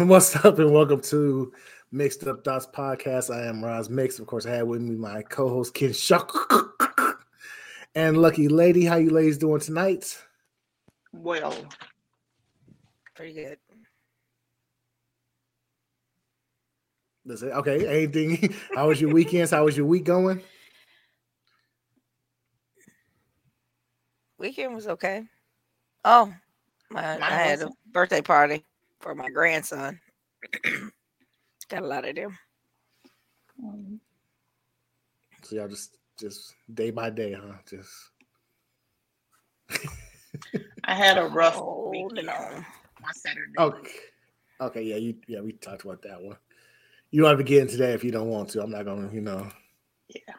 What's up, and welcome to Mixed Up Thoughts Podcast. I am Roz Mix. Of course, I have with me my co-host Ken Shuck and Lucky Lady. How you ladies doing tonight? Well, Pretty good. That's it. Okay. Anything? How was your weekends? How was your week going? Weekend was okay. Oh, my, I had a birthday party for my grandson. Got a lot of them. Um, so y'all just just day by day, huh? Just I had a rough Holding weekend. on. My Saturday. okay. Okay, yeah, you yeah, we talked about that one. You don't have to get into that if you don't want to. I'm not gonna, you know. Yeah.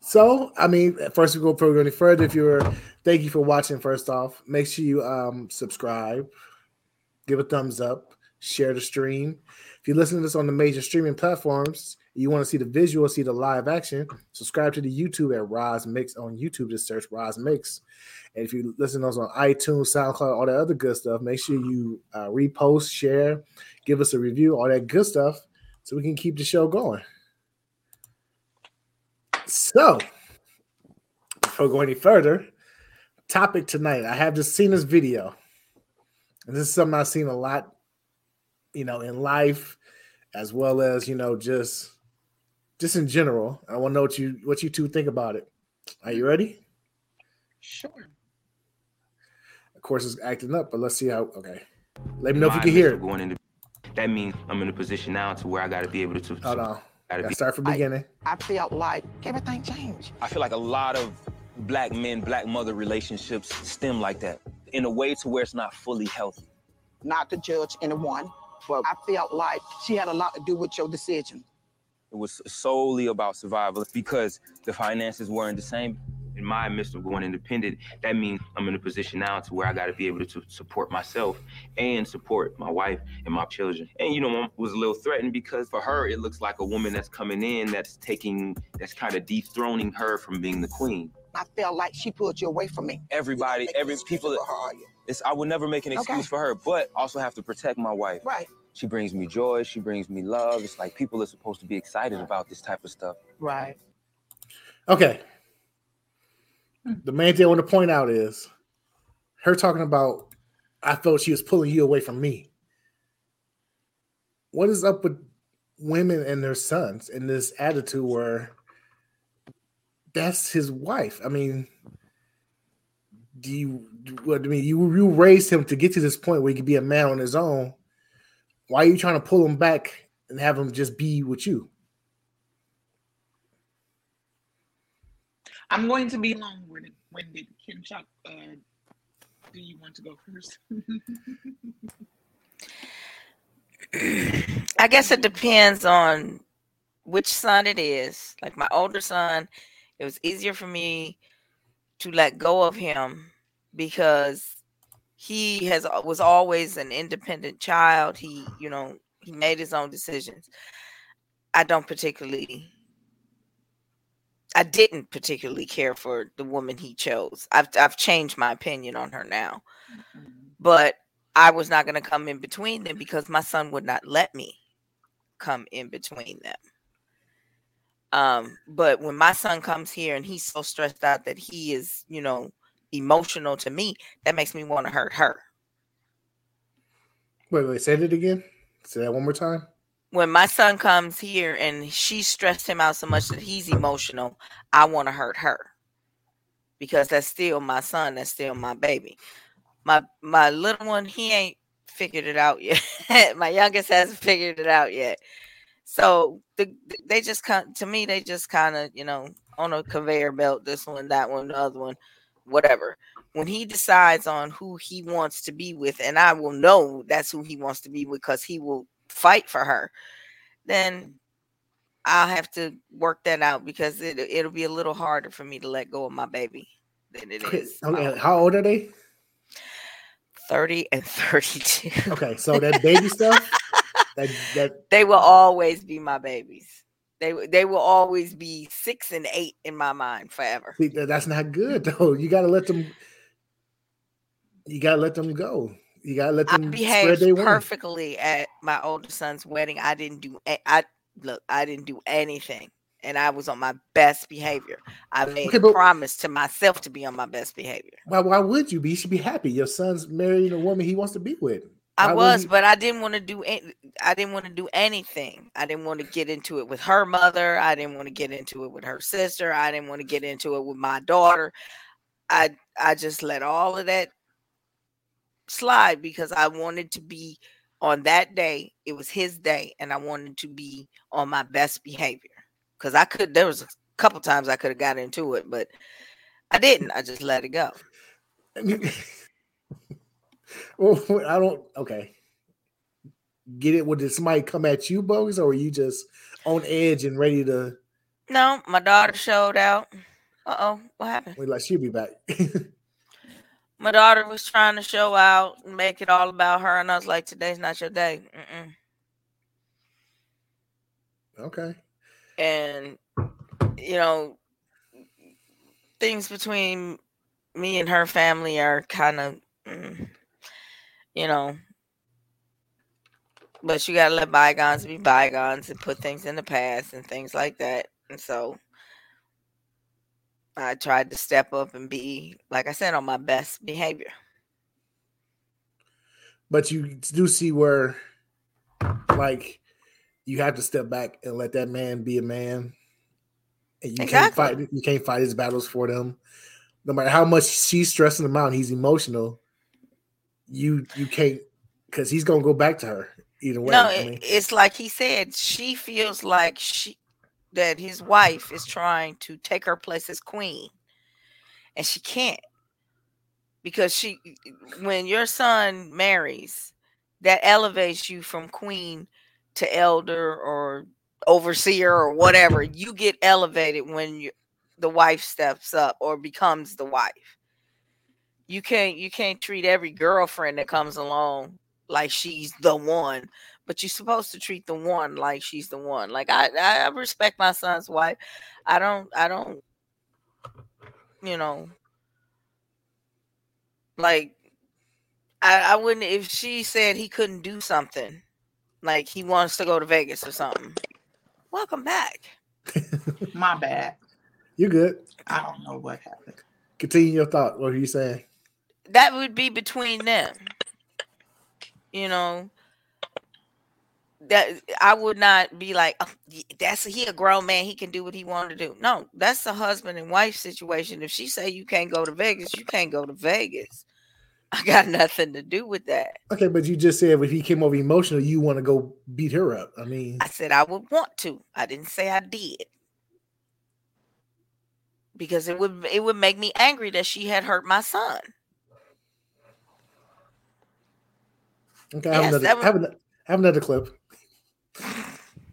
So, I mean, first we go go any further. If you're, thank you for watching. First off, make sure you um subscribe, give a thumbs up, share the stream. If you listen to this on the major streaming platforms, you want to see the visual, see the live action. Subscribe to the YouTube at Roz Mix on YouTube. Just search Roz Mix. And if you listen to us on iTunes, SoundCloud, all that other good stuff, make sure you uh, repost, share, give us a review, all that good stuff, so we can keep the show going. So, before we go any further, topic tonight. I have just seen this video, and this is something I've seen a lot, you know, in life, as well as you know, just just in general. I want to know what you what you two think about it. Are you ready? Sure. Of course, it's acting up, but let's see how. Okay, let me know if you can hear it. Going into that means I'm in a position now to where I got to be able to. to Hold on. Gotta Gotta be, start from I- beginning. I felt like everything changed. I feel like a lot of black men, black mother relationships stem like that in a way to where it's not fully healthy. Not to judge anyone, but I felt like she had a lot to do with your decision. It was solely about survival because the finances weren't the same. In my midst of going independent, that means I'm in a position now to where I got to be able to, to support myself and support my wife and my children. And you know, mom was a little threatened because for her, it looks like a woman that's coming in that's taking, that's kind of dethroning her from being the queen. I felt like she pulled you away from me. Everybody, every people, for her, are you? it's, I would never make an excuse Okay. for her, but also have to protect my wife. Right, She brings me joy. She brings me love. It's like people are supposed to be excited about this type of stuff. right. Okay. Mm. The main thing I want to point out is her talking about I felt she was pulling you away from me. What is up with women and their sons and this attitude where that's his wife? I mean, do you what I mean you you raised him to get to this point where he could be a man on his own. Why are you trying to pull him back and have him just be with you? I'm going to be long winded. Winded. Kim Chuck, uh, do you want to go first? I guess it depends on which son it is. Like my older son, it was easier for me to let go of him because he has was always an independent child. He, you know, he made his own decisions. I don't particularly I didn't particularly care for the woman he chose. I've I've changed my opinion on her now. But I was not going to come in between them because my son would not let me come in between them. Um, but when my son comes here and he's so stressed out that he is, you know, emotional to me, that makes me want to hurt her. Wait, wait, say it again. Say that one more time. When my son comes here and she stressed him out so much that he's emotional, I want to hurt her because that's still my son. That's still my baby. My my little one, he ain't figured it out yet. my youngest hasn't figured it out yet. So the, they just come to me, they just kind of you know on a conveyor belt. This one, that one, the other one, whatever. When he decides on who he wants to be with, and I will know that's who he wants to be with because he will fight for her, then I'll have to work that out because it, it'll be a little harder for me to let go of my baby than it is. okay, how old are they? 30 and 32. Okay, so that baby stuff, that that They will always be my babies. They they will always be six and eight in my mind forever. see, that's not good though. You gotta let them. You gotta let them go. You gotta let I them spread behaved perfectly at my older son's wedding. I didn't do a- I look, I didn't do anything. And I was on my best behavior. I made Okay, a promise to myself to be on my best behavior. Why, why would you be? You should be happy. Your son's marrying a woman he wants to be with. I was, but I didn't want to do any, I didn't want to do anything. I didn't want to get into it with her mother. I didn't want to get into it with her sister. I didn't want to get into it with my daughter. I I just let all of that slide because I wanted to be on that day. It was his day, and I wanted to be on my best behavior. Because I could, there was a couple times I could have got into it, but I didn't. I just let it go. well, I don't. Okay. Get it? Would did somebody come at you, bogus, or were you just on edge and ready to? No, my daughter showed out. Uh oh, what happened? We like she'll be back. my daughter was trying to show out and make it all about her, and I was like, "Today's not your day." Mm-mm. okay. And you know, things between me and her family are kind of, mm, you know, but you gotta let bygones be bygones and put things in the past and things like that. And so, I tried to step up and be, like I said, on my best behavior. But you do see where, like, you have to step back and let that man be a man, and you can't fight. You can't fight his battles for them. No matter how much she's stressing him out, and he's emotional. You you can't because he's gonna go back to her either way. No, I mean, it's like he said. She feels like she that his wife is trying to take her place as queen, and she can't because she. When your son marries, that elevates you from queen to elder or overseer or whatever. You get elevated when you the wife steps up or becomes the wife. You can't you can't treat every girlfriend that comes along like she's the one but you're supposed to treat the one like she's the one. Like I, I respect my son's wife. I don't, I don't, you know, like I, I wouldn't if she said he couldn't do something, like he wants to go to Vegas or something. Welcome back. My bad. you good. I don't know what happened. Continue your thought. What are you saying? That would be between them. You know, that I would not be like, "Oh, that's he a grown man. He can do what he want to do. No, that's a husband and wife situation. If she say you can't go to Vegas, you can't go to Vegas. I got nothing to do with that. Okay, but you just said if he came over emotional, you want to go beat her up. I mean, I said I would want to. I didn't say I did. Because it would it would make me angry that she had hurt my son. okay, have Yes, another would- have, another have another clip.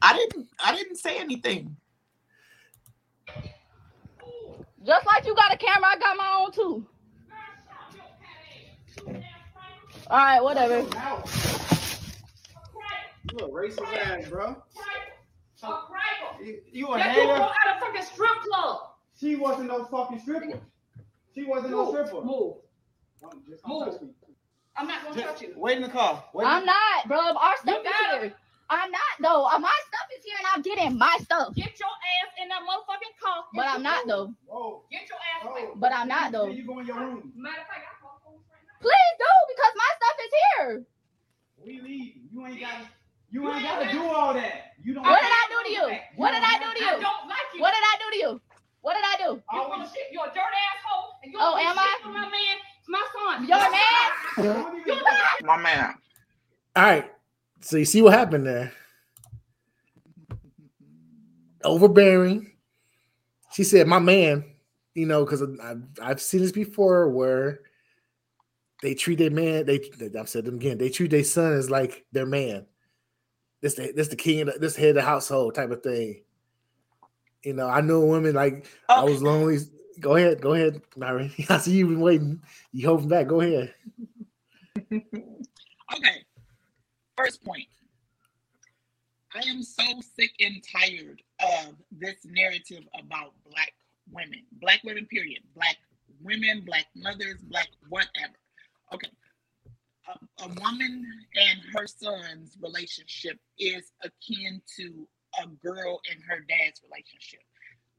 I didn't. I didn't say anything. Just like you got a camera, I got my own too. All right, whatever. You a racist ass, bro. You, you a That you hater. broke out a fucking strip club. She wasn't no fucking stripper. She wasn't no stripper. move. Just Move. touch me. I'm not gonna touch you. wait in the car. Wait I'm not, bro. Our stuff You is got here. I'm not though. Uh, My stuff is here, and I'm getting my stuff. Get your ass in that motherfucking car. But I'm not though. Whoa. Get your ass away. whoa. But I'm not though. You go in your room. Matter of fact, I call the police right now. Please do because my stuff is here. We leave. You ain't got. You ain't got to do all that. You don't. What did I do to you? What did I do to you? I don't like you. What did I do to you? What did I do? You full of shit. You're a dirt asshole. And you Oh, don't do am I? for my man, my son. Your man? Don't even- My man. All right. So you see what happened there. Overbearing. She said, "My man," you know, because I've, I've seen this before where they treat their man. They I've said them again. They treat their son as like their man. This the this the king of the, this head of the household type of thing. You know, I know women like I was lonely. Go ahead, go ahead, Mary. I see you've been waiting. You holding back. Go ahead. First point. I am so sick and tired of this narrative about black women. Black women, period. Black women, black mothers, black whatever. Okay. Um, a woman and her son's relationship is akin to a girl and her dad's relationship.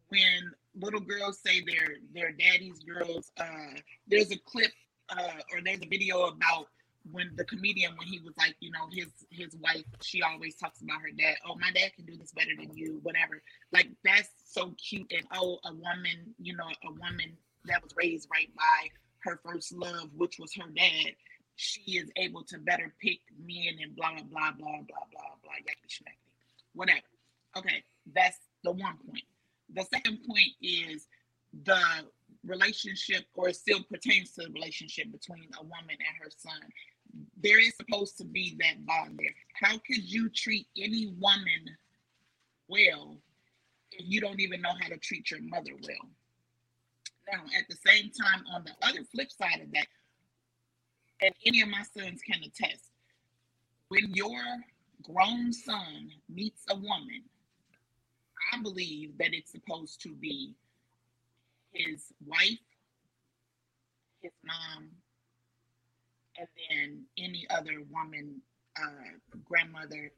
When little girls say they're their daddy's girls, uh, there's a clip uh, or there's a video about when the comedian when he was like, you know, his his wife, she always talks about her dad. Oh, my dad can do this better than you, whatever. Like that's so cute. And oh, a woman, you know, a woman that was raised right by her first love, which was her dad, she is able to better pick men and blah blah blah blah blah blah blah yakety schmackety. Whatever. Okay, that's the one point. The second point is the relationship, or it still pertains to the relationship between a woman and her son. There is supposed to be that bond there. How could you treat any woman well if you don't even know how to treat your mother well? Now, at the same time, on the other flip side of that, and any of my sons can attest, when your grown son meets a woman, I believe that it's supposed to be his wife, his mom, and then any other woman, uh, grandmother,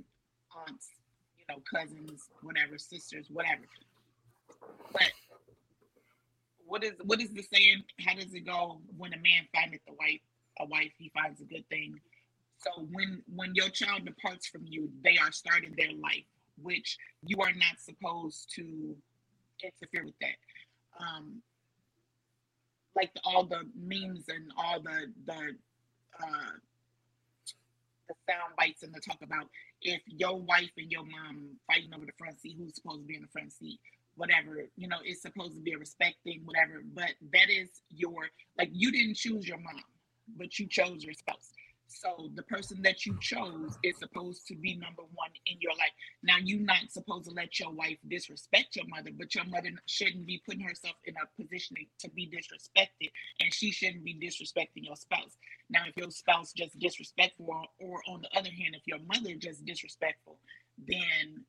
aunts, you know, cousins, whatever, sisters, whatever. But what is what is the saying? How does it go? When a man findeth a wife, a wife, he finds a good thing. So when when your child departs from you, they are starting their life, which you are not supposed to interfere with that. Um, like the, all the memes and all the the uh, the sound bites and the talk about if your wife and your mom fighting over the front seat, who's supposed to be in the front seat, whatever, you know, it's supposed to be a respecting, whatever. But that is your like you didn't choose your mom, but you chose your spouse. So the person that you chose is supposed to be number one in your life. Now you're not supposed to let your wife disrespect your mother, but your mother shouldn't be putting herself in a position to be disrespected, and she shouldn't be disrespecting your spouse. Now, if your spouse just disrespectful, or, or on the other hand, if your mother just disrespectful, then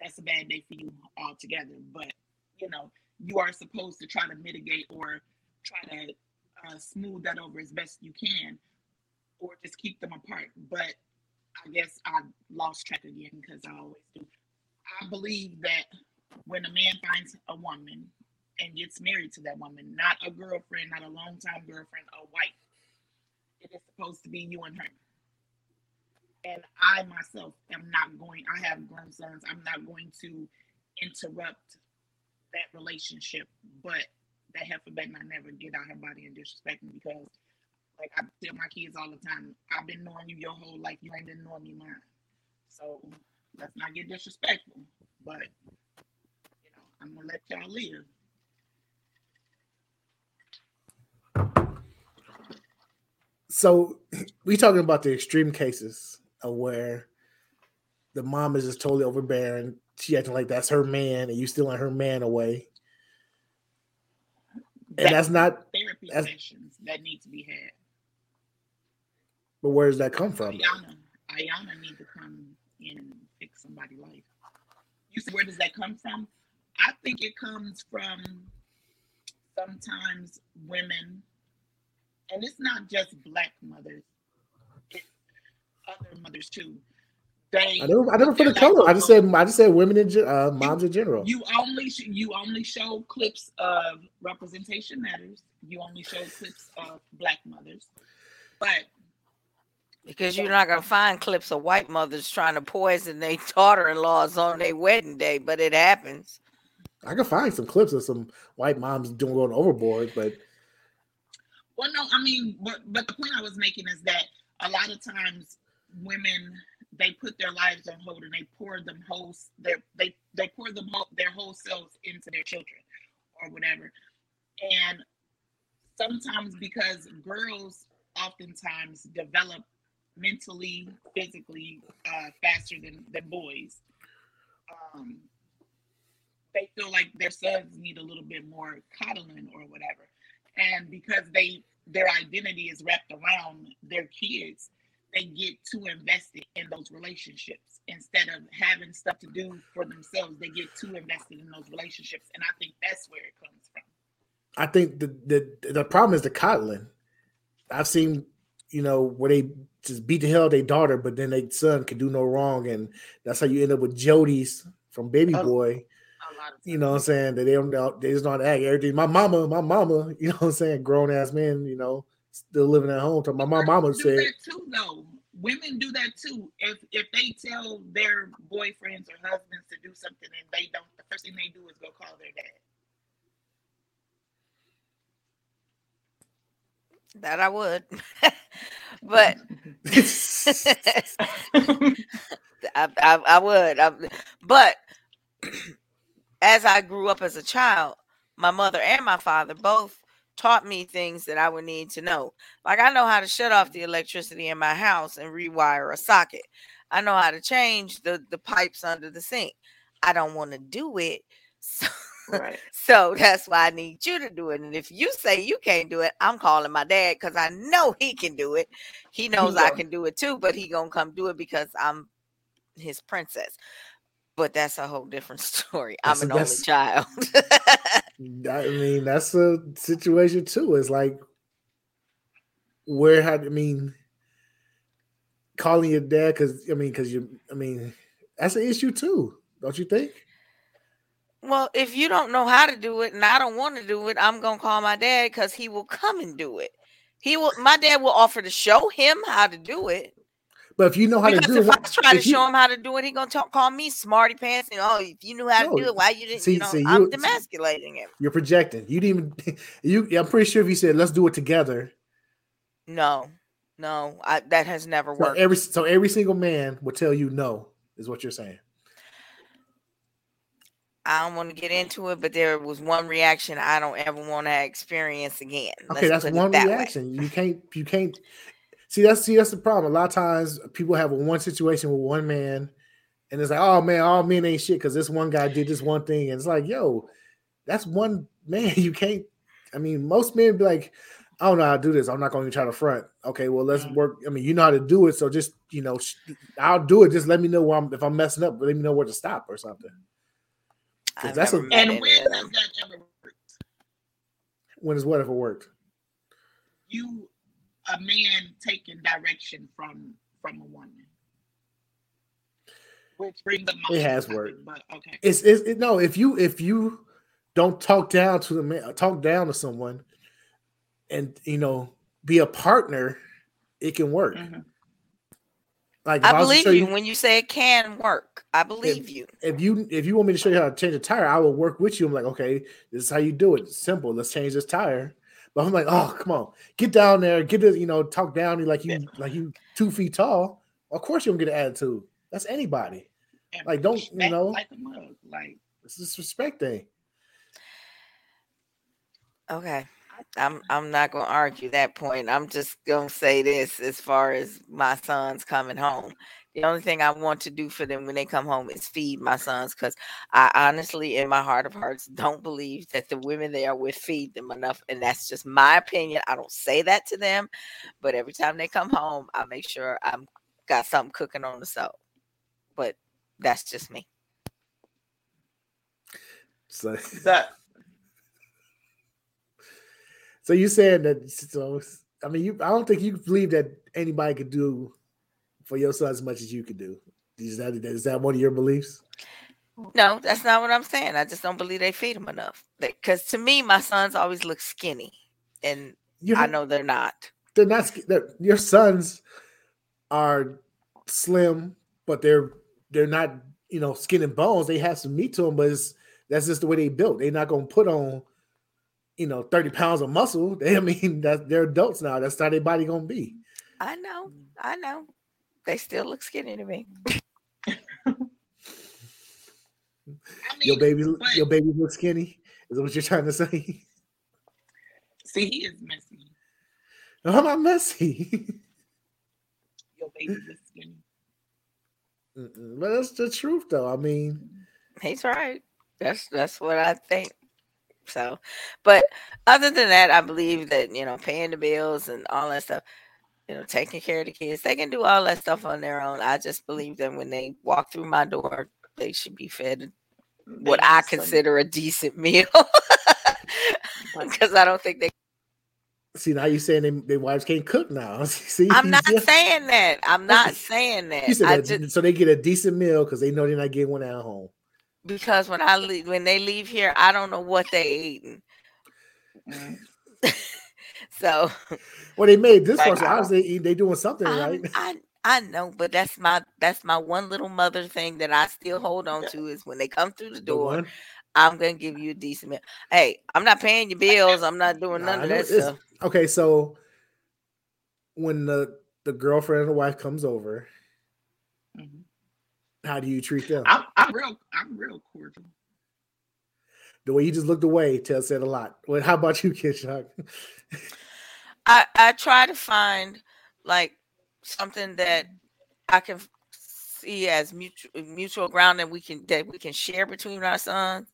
that's a bad day for you altogether. But you know, you are supposed to try to mitigate or try to uh, smooth that over as best you can or just keep them apart. But I guess I lost track again because I always do. I believe that when a man finds a woman and gets married to that woman, not a girlfriend, not a longtime girlfriend, a wife, it is supposed to be you and her. And I myself am not going, I have grown sons, I'm not going to interrupt that relationship, but that heifer better not never get out her body and disrespect me because like I tell my kids all the time, I've been knowing you your whole life. You ain't been knowing me mine. So let's not get disrespectful. But you know, I'm gonna let y'all live. So we talking about the extreme cases of where the mom is just totally overbearing. She acting like that's her man, and you stealing her man away. And that's, that's not therapy that's, sessions that need to be had. But where does that come from? Ayana, Ayana need to come in and fix somebody's life. You said where does that come from? I think it comes from sometimes women, and it's not just black mothers, it's other mothers too. They, I never, I never put a color. I just said, I just said women in uh, moms you, in general. You only, you only show clips of representation matters. You only show clips of black mothers, but because you're not gonna find clips of white mothers trying to poison their daughter-in-laws on their wedding day, but it happens. I can find some clips of some white moms doing going overboard, but well, no, I mean, but but the point I was making is that a lot of times women they put their lives on hold and they pour them whole their they they pour them whole, their whole selves into their children or whatever, and sometimes because girls oftentimes develop mentally, physically uh, faster than, than boys. Um, they feel like their sons need a little bit more coddling or whatever. And because they their identity is wrapped around their kids, they get too invested in those relationships instead of having stuff to do for themselves. They get too invested in those relationships, and I think that's where it comes from. I think the the the problem is the coddling. I've seen you know, where they just beat the hell out their daughter, but then their son can do no wrong, and that's how you end up with Jody's from Baby Oh. Boy. A lot of You know what I'm saying? That they don't they just don't act everything. My mama, my mama, you know what I'm saying? Grown ass men, you know, still living at home. My my mama said, too, though. Women do that too. If if they tell their boyfriends or husbands to do something and they don't, the first thing they do is go call their dad. That I would. but um, I, I, I would. I, but as I grew up as a child, my mother and my father both taught me things that I would need to know. Like I know how to shut off mm-hmm. the electricity in my house and rewire a socket. I know how to change the the pipes under the sink. I don't want to do it. So, Right. so that's why I need you to do it. And if you say you can't do it, I'm calling my dad because I know he can do it. He knows I can do it too, but he gonna come do it because I'm his princess. But that's a whole different story. I'm an only child. I mean, that's a situation too. It's like where had I mean calling your dad because I mean because you I mean that's an issue too, don't you think? Well, if you don't know how to do it and I don't want to do it, I'm gonna call my dad because he will come and do it. He will. My dad will offer to show him how to do it. But if you know how Because to do if it, I why- try to you- show him how to do it, he gonna talk, call me smarty pants. And oh, if you knew how to do it, why you didn't? see- you know, see, I'm you- demasculating him. you're projecting. You didn't even you. I'm pretty sure if you said let's do it together, No, no, I, that has never so worked. every so every single man would tell you no. Is what you're saying? I don't want to get into it, but there was one reaction I don't ever want to experience again. Okay, Let's that's one that way. reaction. You can't you can't see that's see that's the problem. A lot of times people have one situation with one man, and it's like, oh man, all men ain't shit because this one guy did this one thing, and it's like, yo, that's one man. You can't. I mean, most men be like, I don't know how to do this. I'm not going to try to front. Okay, well, let's Mhm. work. I mean, you know how to do it, so just you know, sh- I'll do it. Just let me know where I'm, if I'm messing up. Let me know where to stop or something. 'Cause I've that's a- And when of has them. that ever worked? When is whatever worked. You, a man taking direction from from a woman. Which brings up my It has topic, worked. But okay. It's, it's it, no. If you if you don't talk down to the man, talk down to someone, and you know, be a partner, it can work. Mhm. Like if I believe show you when you say it can work. I believe you. if you if you want me to show you how to change a tire, I will work with you. I'm like, okay, this is how you do it. Simple. Let's change this tire. But I'm like, oh, come on, get down there, get it, you know, talk down to you like you like you two feet tall. Of course, you're gonna get an attitude. That's anybody. And Like, don't, you know- like a mug. Like It's disrespect thing. Okay. I'm I'm not gonna argue that point. I'm just gonna say this as far as my sons coming home. The only thing I want to do for them when they come home is feed my sons because I honestly, in my heart of hearts, don't believe that the women they are with feed them enough. And that's just my opinion. I don't say that to them, but every time they come home, I make sure I'm got something cooking on the stove. But that's just me. So, that so you saying that? So I mean, you. I don't think you believe that anybody could do for your son as much as you could do. Is that is that one of your beliefs? No, that's not what I'm saying. I just don't believe they feed them enough. Because to me, my sons always look skinny, and You I know they're not. they're not. They're, your sons are slim, but they're they're not. You know, skin and bones. They have some meat to them, but it's, that's just the way they built. They're not going to put on, you know, thirty pounds of muscle. They, I mean, that they're adults now. That's how their body going to be. I know, I know. They still look skinny to me. I Your baby, but- your baby looks skinny. Is that what you're trying to say? see, he is messy. No, I'm not messy. Your baby is skinny. Mm-mm, but that's the truth, though. I mean, He's right. That's that's what I think. So, but other than that, I believe that you know, paying the bills and all that stuff, you know, taking care of the kids, they can do all that stuff on their own. I just believe that when they walk through my door, they should be fed what I consider a decent meal. Because I don't think they See now you're saying they, their wives can't cook now. See, I'm not Yeah. saying that. I'm not saying that. You said I that, just, so they get a decent meal because they know they're not getting one at home. Because when I leave, when they leave here, I don't know what they eating. Mm. So Well, they made this Like, I- obviously they doing something I, right. I I know, but that's my that's my one little mother thing that I still hold on to is when they come through the The door, one- I'm gonna give you a decent meal. Hey, I'm not paying your bills. I'm not doing Nah, none of that stuff. Okay, so when the the girlfriend and the wife comes over. How do you treat them? I'm, I'm real. I'm real cordial. the way you just looked away tells said a lot. Well, how about you, Kid Shock? I I try to find like something that I can see as mutual mutual ground that we can that we can share between our sons.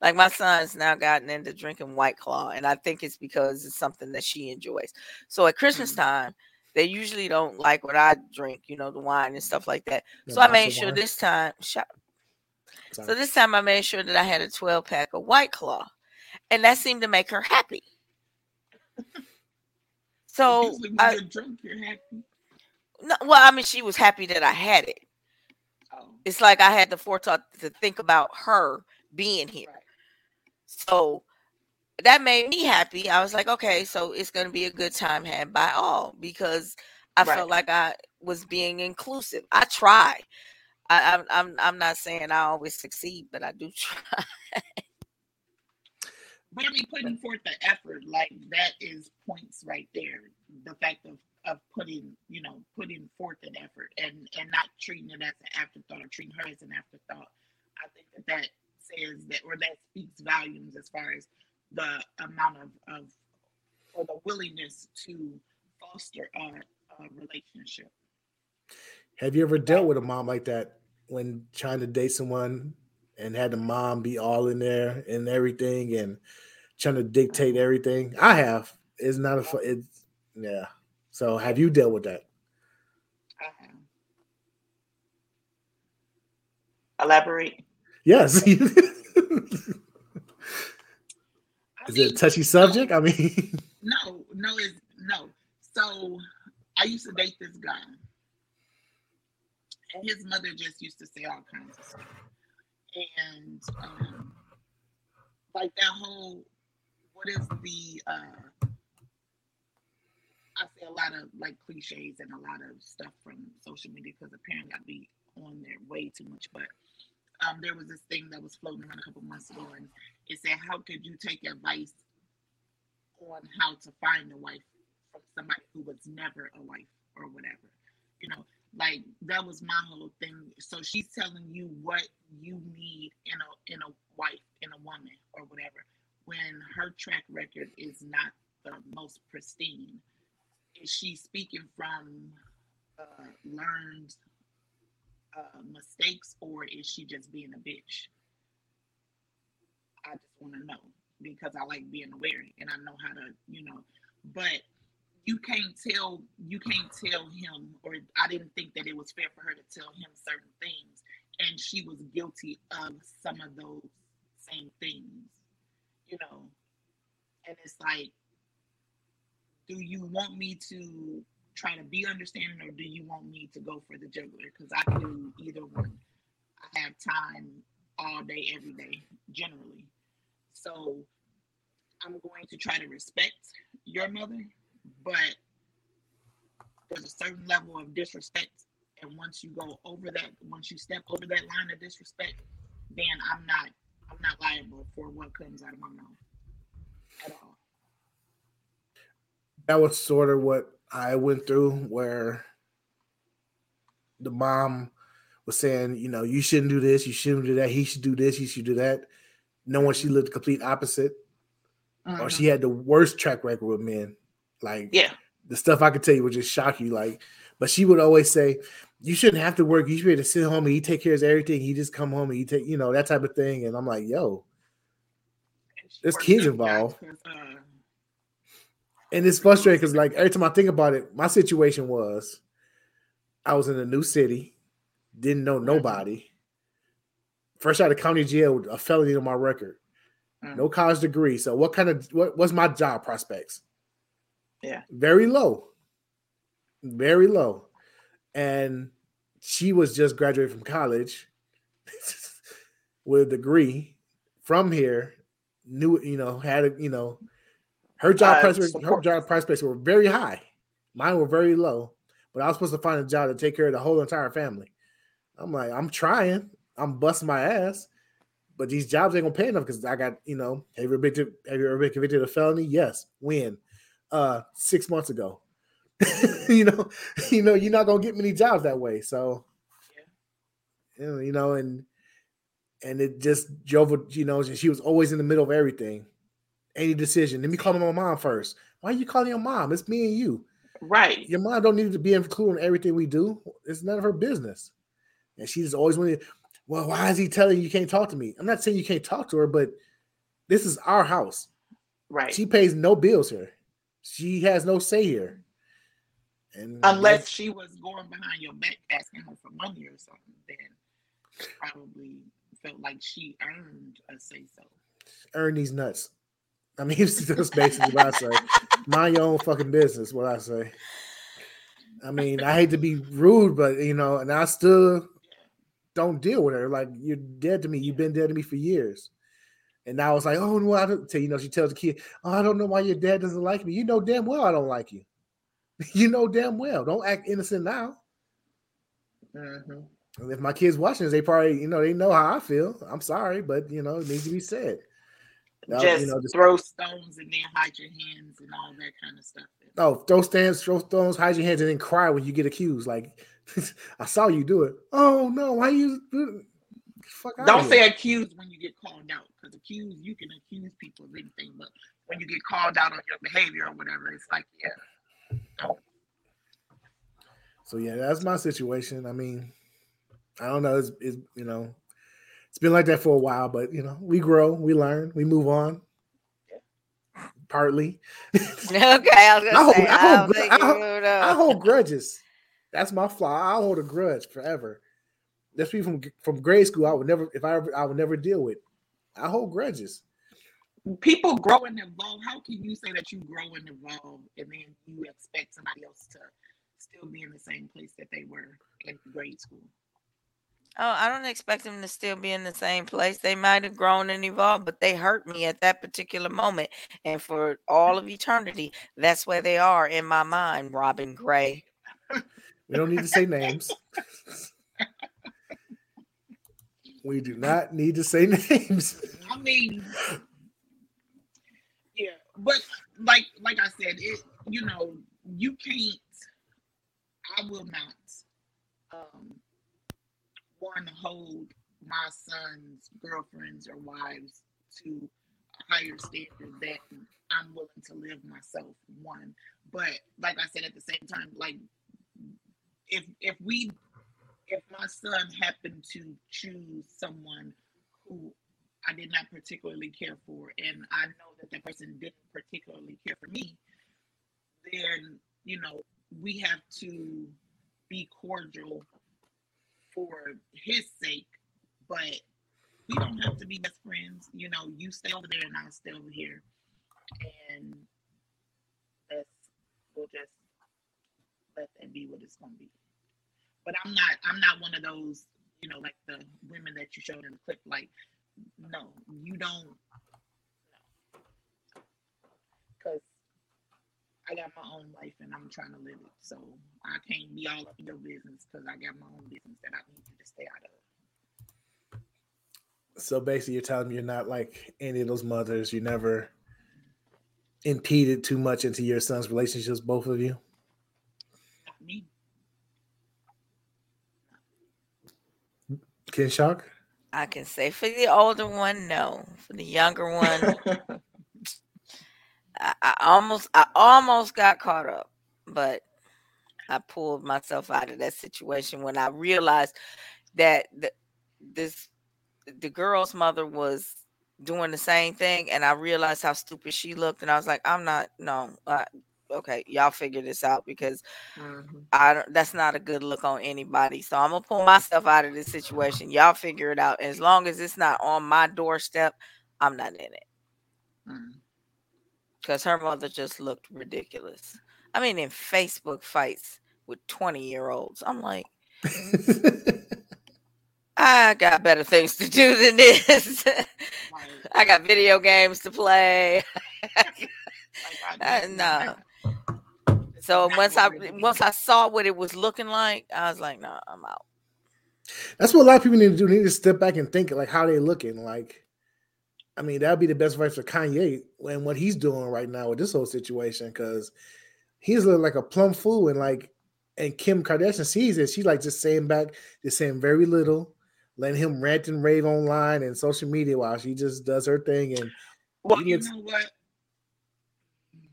Like my son's now gotten into drinking White Claw, and I think it's because it's something that she enjoys. So at Christmas Mhm. time, they usually don't like what I drink, you know, the wine and stuff like that. So I made sure wine? this time, Sorry. so this time I made sure that I had a 12 pack of White Claw, and that seemed to make her happy. So I, you're drunk, you're happy. no, well, I mean, she was happy that I had it. Oh, It's like I had the forethought to think about her being here. right. So that made me happy. I was like, okay, so it's going to be a good time had by all because I Right. felt like I was being inclusive. I try. I, I'm, I'm, I'm not saying I always succeed, but I do try. But I mean, putting forth the effort, like that is points right there. The fact of of putting, you know, putting forth an effort and and not treating it as an afterthought or treating her as an afterthought. I think that that says that or that speaks volumes as far as the amount of of or the willingness to foster a, a relationship. Have you ever dealt with a mom like that when trying to date someone and had the mom be all in there and everything and trying to dictate everything? I have. It's not a. It's yeah. So have you dealt with that? I have. Elaborate. Yes. I Is mean, it a touchy subject? I mean, No, no, it's no. So I used to date this guy, and his mother just used to say all kinds of stuff, and um, like that whole what is the uh, I say a lot of like cliches and a lot of stuff from social media because apparently I'd be on there way too much, but. Um, there was this thing that was floating around a couple months ago, and it said, "How could you take advice on how to find a wife from somebody who was never a wife or whatever. You know, like that was my whole thing. So she's telling you what you need in a in a wife, in a woman or whatever, when her track record is not the most pristine. Is she speaking from uh, learned uh, mistakes or is she just being a bitch? I just want to know because I like being aware and I know how to, you know, but you can't tell you can't tell him or I didn't think that it was fair for her to tell him certain things and she was guilty of some of those same things, you know. And it's like do you want me to try to be understanding or do you want me to go for the juggler because I can either one. I have time all day every day generally. So I'm going to try to respect your mother, but there's a certain level of disrespect. And once you go over that, once you step over that line of disrespect, then I'm not I'm not liable for what comes out of my mouth at all. that was sort of what I went through, where the mom was saying, you know, you shouldn't do this, you shouldn't do that, he should do this, he should do that. Knowing she lived the complete opposite, or she had the worst track record with men. Like, Yeah. the stuff I could tell you would just shock you. Like, but she would always say, "You shouldn't have to work. You should be able to sit home and he take care of everything. He just come home and he take, you know, that type of thing." And I'm like, "Yo," There's kids involved. Uh, and it's frustrating because, like, every time I think about it, my situation was, I was in a new city, didn't know nobody, fresh out of county jail, with a felony on my record, Mm. no college degree. So, what kind of what was my job prospects? Yeah. Very low. Very low. And she was just graduated from college with a degree from here, knew you know, had a you know, her job Uh, price her job price specs were very high. Mine were very low, but I was supposed to find a job to take care of the whole entire family. I'm like, I'm trying, I'm busting my ass, but these jobs ain't gonna pay enough because I got, you know, have you ever been to, have you ever been convicted of a felony? Yes. When? Uh, six months ago. you know, you know, you're not gonna get many jobs that way. So, you know, you know, and and it just drove, you know, she was always in the middle of everything, any decision. Let me call my mom first. Why are you calling your mom? It's me and you. Right. Your mom don't need to be included in everything we do. It's none of her business. And she's always wanted, well, why is he telling you you can't talk to me? I'm not saying you can't talk to her, but this is our house. Right. She pays no bills here. She has no say here. And Unless she was going behind your back asking her for money or something, then probably felt like she earned a say so. earn these nuts. I mean, that's basically what I say. Mind your own fucking business, what I say. I mean, I hate to be rude, but you know, and I still don't deal with her. Like you're dead to me. You've been dead to me for years. And now was like, oh no, I don't tell you know, she tells the kid, Oh, I don't know why your dad doesn't like me. You know damn well I don't like you. you know damn well. Don't act innocent now. Mhm. And if my kids watching this, they probably, you know, they know how I feel. I'm sorry, but you know, it needs to be said. Just, you know, just throw stones and then hide your hands and all that kind of stuff. Oh, throw stands, throw stones, hide your hands, and then cry when you get accused. Like, I saw you do it. Oh no, why you? Fuck Don't here. say accused when you get called out, because accused you can accuse people of anything, but when you get called out on your behavior or whatever, it's like, yeah, no. So yeah, that's my situation. I mean, I don't know. It's, it's you know, it's been like that for a while, but you know, we grow, we learn, we move on. Partly, Okay, I was gonna hold, say I I hold, don't gr- I hold- I hold grudges. That's my flaw. I hold a grudge forever. That's me from from grade school. I would never, if I ever, I would never deal with. I hold grudges. people grow and evolve. How can you say that you grow and evolve and then you expect somebody else to still be in the same place that they were in grade school? Oh, I don't expect them to still be in the same place. They might have grown and evolved, but they hurt me at that particular moment. And for all of eternity, that's where they are in my mind, Robin Gray. We don't need to say names. we do not need to say names. I mean, yeah, but like like I said, it you know you can't. I will not. Um, one hold my son's girlfriends or wives to a higher standard that I'm willing to live myself. One, but like I said, at the same time, like if if we if my son happened to choose someone who I did not particularly care for, and I know that that person didn't particularly care for me, then you know we have to be cordial for his sake, but we don't have to be best friends. You know, you stay over there and I'll stay over here, and that's we'll just let that be what it's gonna be. But I'm not I'm not one of those, you know, like the women that you showed in the clip, like no, you don't. Because I got my own life and I'm trying to live it. So I can't be all up in your business because I got my own business that I need you to stay out of. So basically, you're telling me you're not like any of those mothers. You never impeded too much into your son's relationships, both of you. Not me. Ken Shock? I can say for the older one, no. For the younger one, I, I almost I almost got caught up, but I pulled myself out of that situation when I realized that the, this the girl's mother was doing the same thing, and I realized how stupid she looked, and I was like, I'm not no. Uh, okay, y'all figure this out because I don't, that's not a good look on anybody. So I'm gonna pull myself out of this situation. Y'all figure it out. As long as it's not on my doorstep, I'm not in it. Mm. Because her mother just looked ridiculous. I mean, in Facebook fights with 20 year olds, I'm like, I got better things to do than this. I got video games to play. No. So once I once I saw what it was looking like, I was like, "No, nah, I'm out." That's what a lot of people need to do. They need to step back and think like how they looking. Like, I mean, that'd be the best advice for Kanye and what he's doing right now with this whole situation because he's looking like a plum fool and like, and Kim Kardashian sees it. She's like just saying back, just saying very little, letting him rant and rave online and social media while she just does her thing. And Well, you know what? You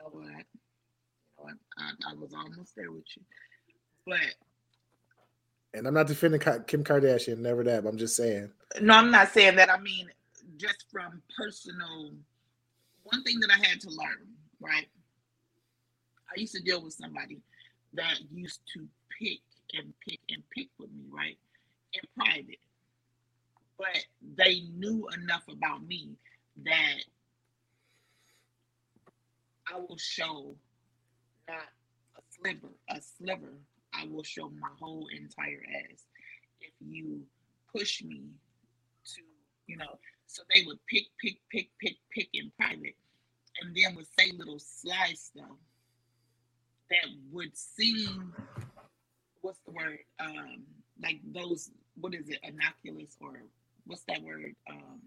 know what? You know what? I, I was almost there with you, but and I'm not defending Kim Kardashian, never that. But I'm just saying. no, I'm not saying that. I mean, just from personal, one thing that I had to learn, right? I used to deal with somebody that used to pick and pick and pick with me, right? In private. But they knew enough about me that I will show not a sliver, a sliver. I will show my whole entire ass if you push me to, you know. So they would pick, pick, pick, pick, pick in private, and then would say little sly stuff that would seem, what's the word? Um, like those, what is it, innocuous or what's that word? Um,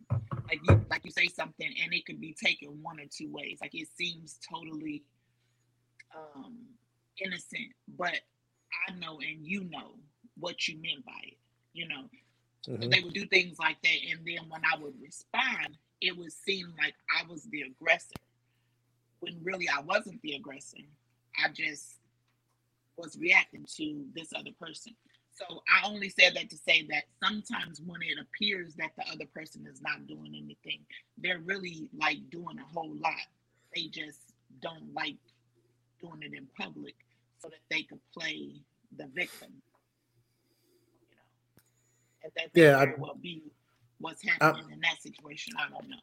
like you, like you say something and it could be taken one or two ways. Like it seems totally um, innocent, but I know and you know what you meant by it. You know, so Mhm. they would do things like that, and then when I would respond, it would seem like I was the aggressor, when really I wasn't the aggressor. I just was reacting to this other person. So I only said that to say that sometimes when it appears that the other person is not doing anything, they're really like doing a whole lot. They just don't like doing it in public so that they could play the victim. You know, and that Yeah, may I- very well be what's happening in that situation. I don't know.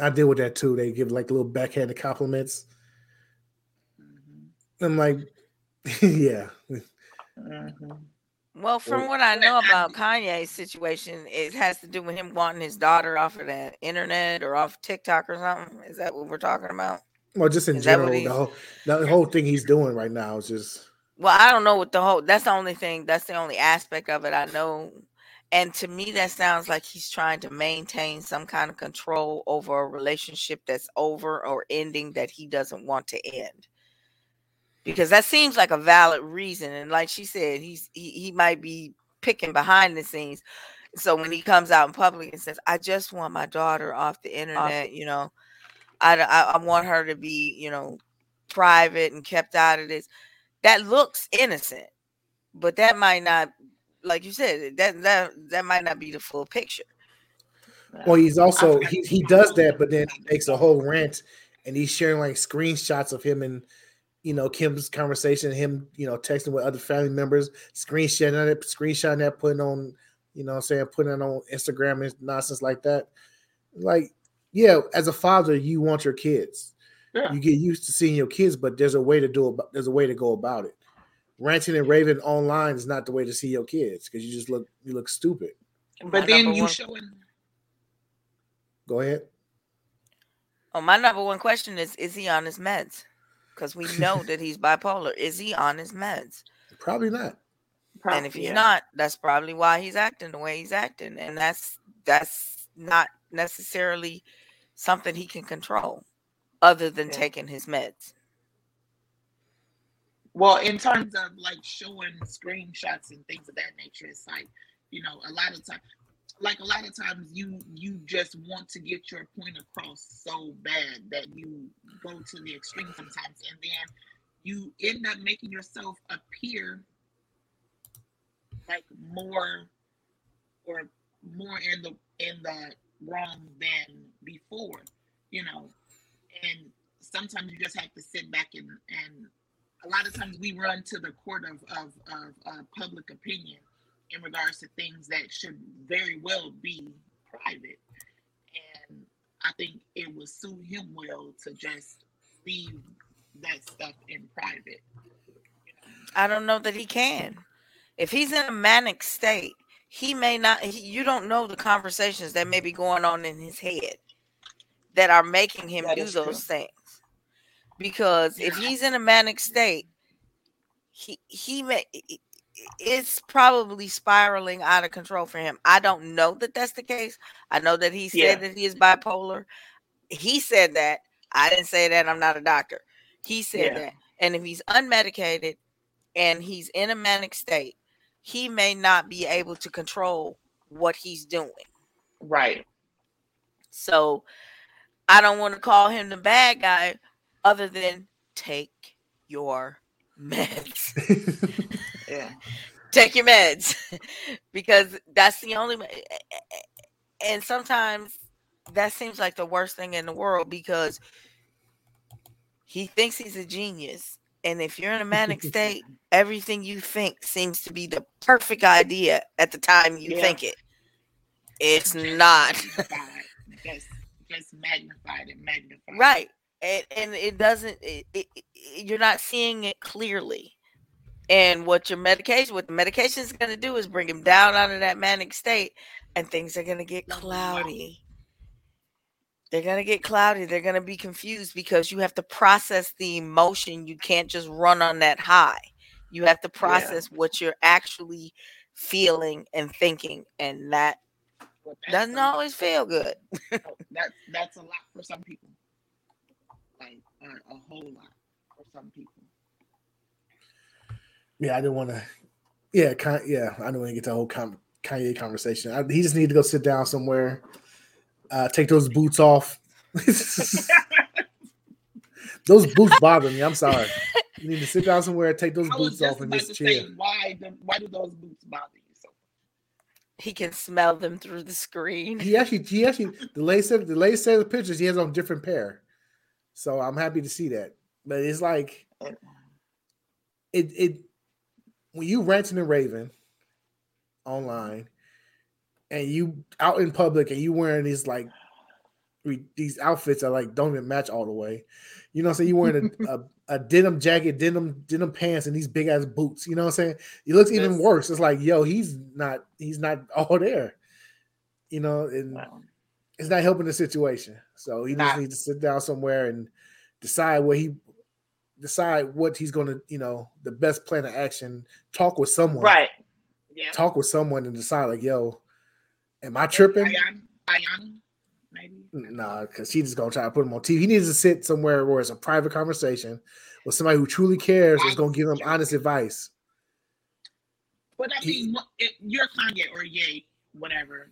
I deal with that too. They give like little backhanded compliments. Mm-hmm. I'm like, yeah. Mm-hmm. Well, from what I know about Kanye's situation, it has to do with him wanting his daughter off of the internet or off TikTok or something. Is that what we're talking about? Well, just in Is general, the whole the whole thing he's doing right now is just Well, I don't know what the whole. That's the only thing. That's the only aspect of it I know. And to me, that sounds like he's trying to maintain some kind of control over a relationship that's over or ending that he doesn't want to end. Because that seems like a valid reason. And like she said, he's he, he might be picking behind the scenes. So when he comes out in public and says, "I just want my daughter off the internet," you know, I, I I want her to be, you know, private and kept out of this. That looks innocent, but that might not, like you said, that that that might not be the full picture. well, he's also he, he does that, but then he makes a whole rant and he's sharing like screenshots of him and you know Kim's conversation, him you know texting with other family members, screenshotting it, screenshotting that, putting on you know I'm saying putting it on Instagram and nonsense like that. Like, yeah, as a father, you want your kids. Yeah. You get used to seeing your kids, but there's a way to do it. There's a way to go about it. Ranting and raving online is not the way to see your kids because you just look you look stupid. But then you showing Go ahead. Oh, my number one question is: Is he on his meds? Because we know that he's bipolar. Is he on his meds? Probably not. and if he's yeah. not, that's probably why he's acting the way he's acting, and that's that's not necessarily something he can control, other than Yeah. taking his meds. Well, in terms of like showing screenshots and things of that nature, it's like, you know, a lot of times, like a lot of times, you you just want to get your point across so bad that you go to the extreme sometimes, and then you end up making yourself appear like more or more in the in the wrong than before, you know. And sometimes you just have to sit back and and a lot of times we run to the court of of, of uh, public opinion in regards to things that should very well be private. And I think it would suit him well to just leave that stuff in private. I don't know that he can. If he's in a manic state, he may not. He, you don't know the conversations that may be going on in his head that are making him That do those true. things. Because if he's in a manic state, he he may it's probably spiraling out of control for him. I don't know that that's the case. I know that he said Yeah. that he is bipolar. He said that. I didn't say that. I'm not a doctor. He said Yeah. that. And if he's unmedicated and he's in a manic state, he may not be able to control what he's doing. Right. So I don't want to call him the bad guy other than take your meds. Yeah. take your meds because that's the only. Eh, eh, eh, and sometimes that seems like the worst thing in the world because he thinks he's a genius. And if you're in a manic state, everything you think seems to be the perfect idea at the time you Yeah. think it. It's not. Just, just magnified and magnified. right and, and it doesn't it, it, it- you're not seeing it clearly and what your medication what the medication is going to do is bring him down out of that manic state and things are going to get cloudy they're going to get cloudy they're going to be confused because you have to process the emotion you can't just run on that high you have to process what you're actually feeling and thinking and that But doesn't always feel good oh, That that's a lot for some people. Like a, a whole lot for some people. Yeah, I didn't want to. Yeah, kind yeah, I don't want to get the whole con- Kanye conversation. I, he just need to go sit down somewhere, uh, take those boots off. those boots bother me. I'm sorry. You need to sit down somewhere, take those I boots off, and about just to chill. why the, why do those boots bother you so? he can smell them through the screen He actually, he actually, the lady said, the lady said the pictures. He has on different pair, so I'm happy to see that. But it's like, it, it, when you ranting and raving online, and you out in public, and you wearing these like these outfits that like don't even match all the way. You know, what I'm saying you wearing a, a, a denim jacket, denim denim pants, and these big ass boots. You know what I'm saying? It looks even That's- worse. It's like, yo, he's not he's not all there. You know, and Well, it's not helping the situation. So he just needs to sit down somewhere and decide what he decide what he's going to, you know, the best plan of action. Talk with someone, right. Yeah. Talk with someone and decide, like, yo, am I tripping? Ayana, maybe. Nah, because she's just gonna try to put him on TV. He needs to sit somewhere where it's a private conversation with somebody who truly cares is gonna give him honest advice. But I mean, if you're Kanye or Ye, whatever.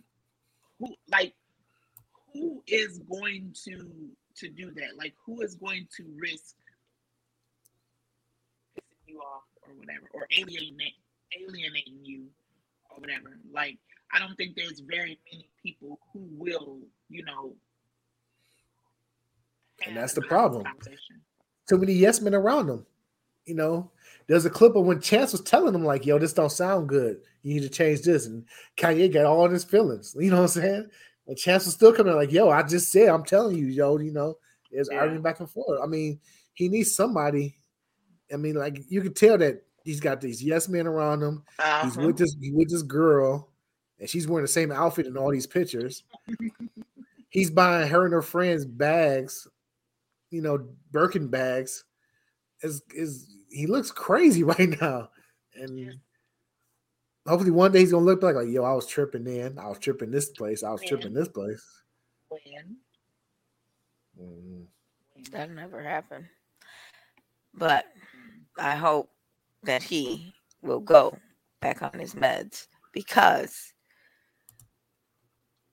Who like who is going to to do that? Like who is going to risk pissing you off or whatever, or alienating alienating you or whatever? Like I don't think there's very many people who will, you know. And that's the problem. Too many yes men around him. You know, there's a clip of when Chance was telling him, like, yo, this don't sound good. You need to change this. And Kanye got all in his feelings. You know what I'm saying? And Chance was still coming like, yo, I just said, I'm telling you, yo, you know, there's Yeah. arguing back and forth. I mean, he needs somebody. I mean, like you can tell that he's got these yes men around him. He's Uh-huh. with this he's with this girl, and she's wearing the same outfit in all these pictures. he's buying her and her friends bags, you know, Birkin bags. Is is he looks crazy right now, and hopefully one day he's gonna look back like, yo, I was tripping in, I was tripping this place, I was tripping this place. When Mm. That'll never happen. But I hope that he will go back on his meds because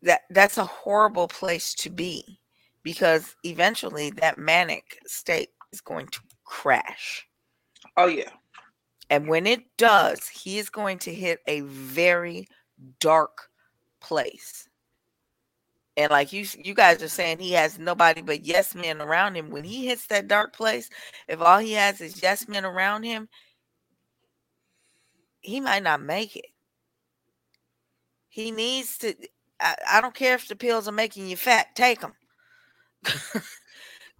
that that's a horrible place to be because eventually that manic state is going to crash. Oh yeah. And when it does, he is going to hit a very dark place. And like you you guys are saying he has nobody but yes men around him. When he hits that dark place, if all he has is yes men around him, he might not make it. He needs to I, I don't care if the pills are making you fat, take them.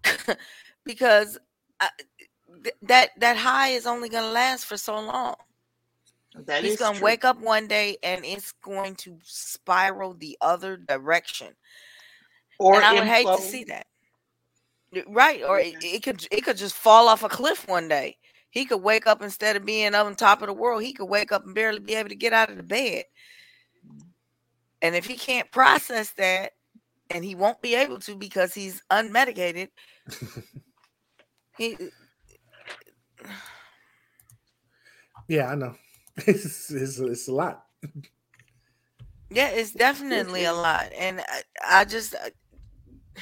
because I, th- that that high is only going to last for so long. That He's going to wake up one day and it's going to spiral the other direction. or and I would hate to see that. Right, or it, it could it could just fall off a cliff one day. He could wake up instead of being on top of the world, he could wake up and barely be able to get out of the bed. And if he can't process that, and he won't be able to because he's unmedicated, he uh, Yeah, I know. It's, it's, it's a lot. yeah, it's definitely a lot. And I, I just uh,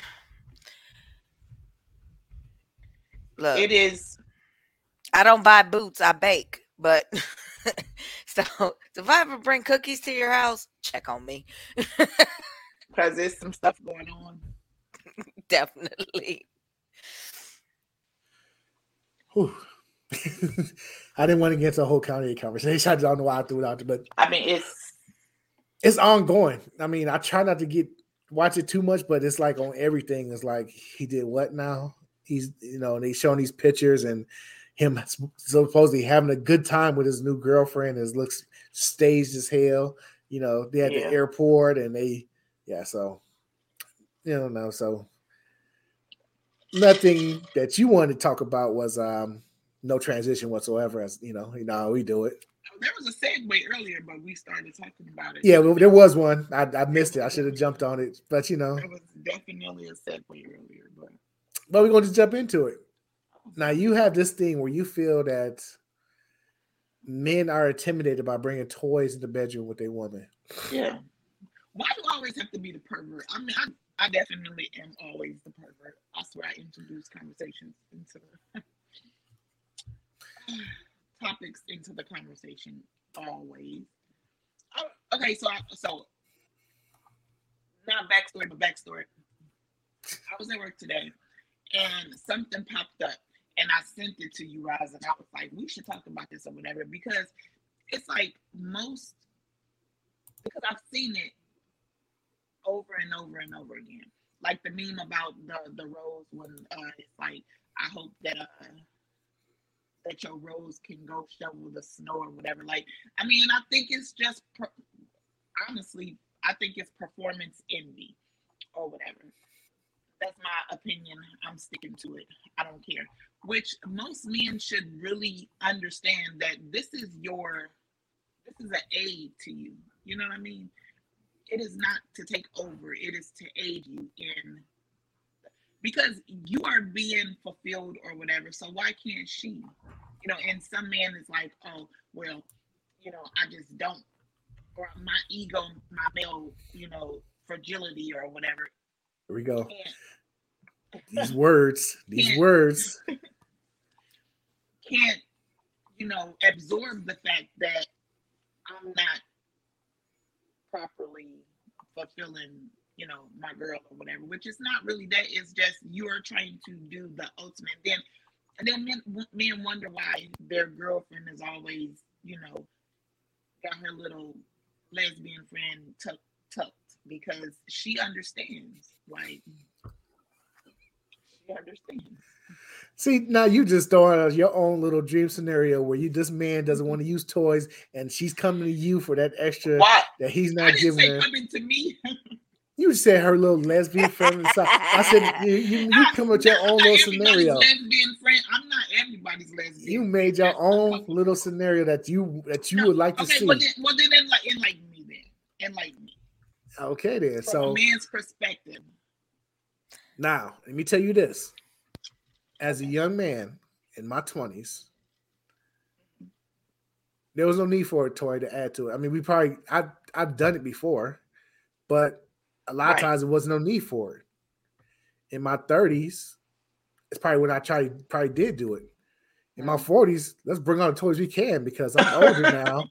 I- look. It is I don't buy boots, I bake. But so if I ever bring cookies to your house, check on me. because there's some stuff going on. Definitely. Whew. I didn't want to get into a whole Kanye conversation. I don't know why I threw it out there, but I mean, it's it's ongoing. I mean, I try not to get watch it too much, but it's like on everything. It's like he did what now? He's you know, and he's showing these pictures and him supposedly having a good time with his new girlfriend. Is looks staged as hell. You know, they at Yeah. the airport and they yeah, so you don't know. So nothing that you wanted to talk about was um no transition whatsoever. As you know, you know how we do it. there was a segue earlier, but we started talking about it. Yeah, well, there was one. I, I missed it. I should have jumped on it, but you know. there was definitely a segue earlier, but But we're going to just jump into it. Now you have this thing where you feel that men are intimidated by bringing toys in the bedroom with their woman. yeah. Why do I always have to be the pervert? I mean, I, I definitely am always the pervert. I swear I introduce conversations into the topics into the conversation always. Okay, so I, so not backstory, but backstory. I was at work today, and something popped up, and I sent it to you guys, and I was like, we should talk about this or whatever because it's like most because I've seen it over and over and over again. Like the meme about the the rose when uh, it's like, I hope that uh, that your rose can go shovel the snow or whatever. Like, I mean, I think it's just per- honestly, I think it's performance envy or whatever. That's my opinion. I'm sticking to it. I don't care. Which most men should really understand that this is your this is an aid to you. You know what I mean? It is not to take over, it is to aid you in because you are being fulfilled or whatever. So why can't she? You know, and some man is like, oh, well, you know, I just don't, or my ego, my male, you know, fragility or whatever. Here we go. These words, these words. can't, you know, absorb the fact that I'm not properly fulfilling, you know, my girl or whatever, which is not really that. It's just you are trying to do the ultimate. Then, and then men, men wonder why their girlfriend is always, you know, got her little lesbian friend tucked, tucked because she understands. Like, she understands. See, now you just throwing out your own little dream scenario where you this man doesn't want to use toys and she's coming to you for that extra Why? that he's not giving her. coming to me. You said her little lesbian friend. I said you, you, you come with your I'm own little scenario. Lesbian friend. I'm not everybody's lesbian. You made your own little scenario that you that you would like to okay, see. well then, well then enlighten, enlighten me then. Enlighten me Okay, then. from So a man's perspective. Now let me tell you this: as a young man in my twenties, there was no need for a toy to add to it. I mean, we probably I I've done it before, but a lot Right. of times it was no need for it. In my thirties, it's probably when I tried probably did do it. In my mm. forties, let's bring all the toys we can because I'm older now.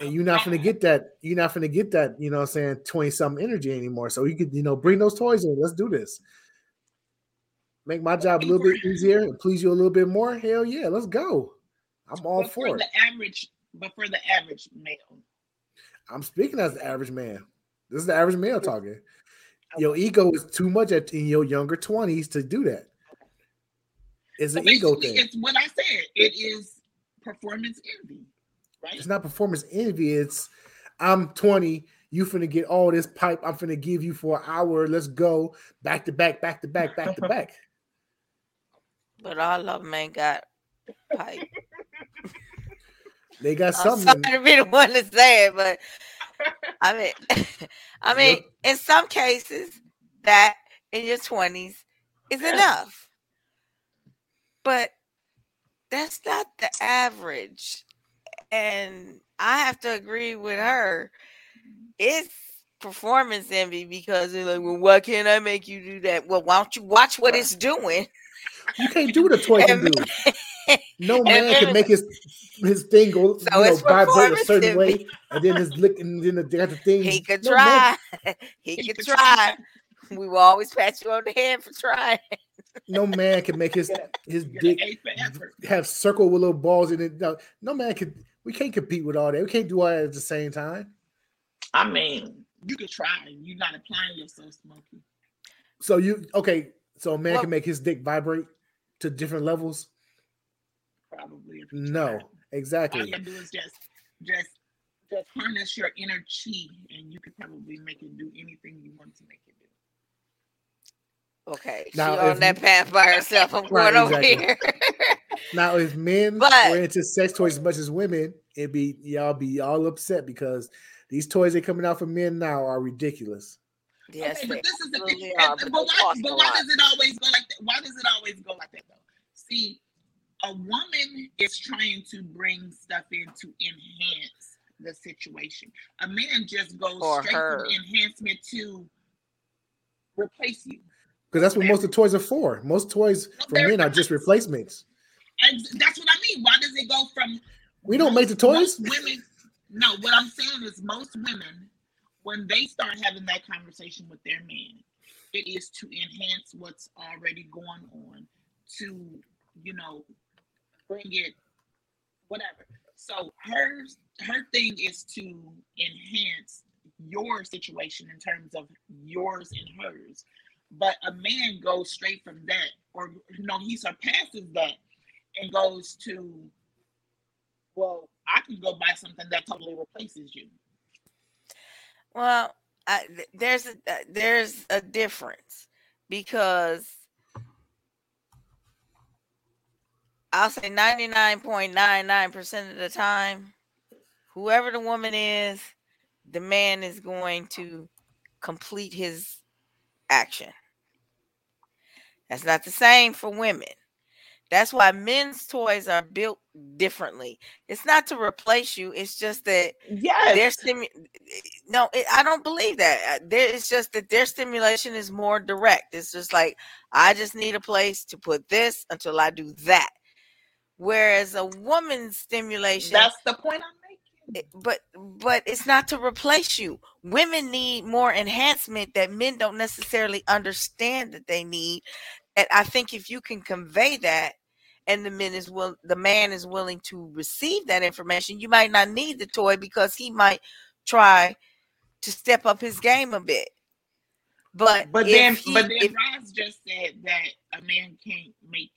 And you're not gonna get that, you're not gonna get that, you know what I'm saying, 20 something energy anymore. So you could, you know, bring those toys in. Let's do this. Make my job a little bit easier and please you a little bit more. Hell yeah, let's go. I'm all but for for it. the average, but for the average male, I'm speaking as the average man. This is the average male talking. Your ego is too much at, in your younger twenties to do that. It's So an ego thing. It's what I said. It is performance envy, right? It's not performance envy. It's I'm 20. You finna get all this pipe. I'm finna give you for an hour. Let's go back to back, back to back, back to back. But all of them ain't got pipe. They got I'm something. sorry to be the one to say it, but I mean, I mean, in some cases, that in your twenties is enough, but that's not the average. And I have to agree with her. Mm-hmm. It's performance envy because they're like, well, why can't I make you do that? Well, why don't you watch what it's doing? You can't do what a toy can do. No man can make his his thing go So you know, vibrate a certain way, and then it's lick, and then got the thing. He could No man- try. he could try. We will always pat you on the head for trying. no man can make his his You get an dick A for effort. have circle with little balls in it. No, no man can. We can't compete with all that. We can't do all that at the same time. I mean, you can try. You're not applying yourself, Smokey. So you okay? So a man Well- can make his dick vibrate to different levels. Probably. No, try. All exactly. you do is just, just, just harness your inner chi, and you could probably make it do anything you want to make it do. Okay, Now, she on that you- path by herself. I'm Right, going over exactly. here. Now, if men But- were into sex toys as much as women, it'd be y'all be all upset because these toys that are coming out for men now are ridiculous. yes, okay, but this is the thing. absolutely are, but but why, but why does it always go like that? Why does it always go like that though? See, a woman is trying to bring stuff in to enhance the situation. A man just goes Or straight her. from enhancement to replace you. Because that's what most of the toys are for. Most toys for men are just replacements. And that's what I mean. Why does it go from We don't make the toys. women? No, what I'm saying is most women, when they start having that conversation with their man, it is to enhance what's already going on, to you know, bring it, whatever. So hers, her thing is to enhance your situation in terms of yours and hers. But a man goes straight from that, or no, he surpasses that and goes to, well, I can go buy something that totally replaces you. Well, I, there's a uh, there's a difference because I'll say 99.99% of the time, whoever the woman is, the man is going to complete his action. That's not the same for women. That's why men's toys are built differently. It's not to replace you. It's just that Yes. their stimu- no, it, I don't believe that. Uh, There, it's just that their stimulation is more direct. It's just like I just need a place to put this until I do that. Whereas a woman's stimulation, That's the point I'm making. but but it's not to replace you. Women need more enhancement that men don't necessarily understand that they need. And I think if you can convey that, and the man is will the man is willing to receive that information, you might not need the toy because he might try to step up his game a bit. But But then, he- but then if- Roz just said that a man can't make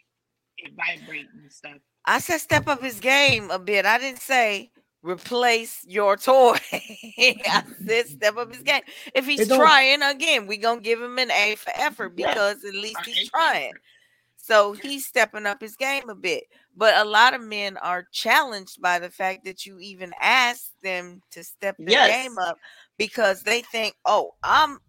it vibrate and stuff. I said step up his game a bit. I didn't say replace your toy. I said step up his game. If he's trying again, we gonna give him an A for effort because at least he's trying. So he's stepping up his game a bit. But a lot of men are challenged by the fact that you even ask them to step their Yes. game up because they think, oh, I'm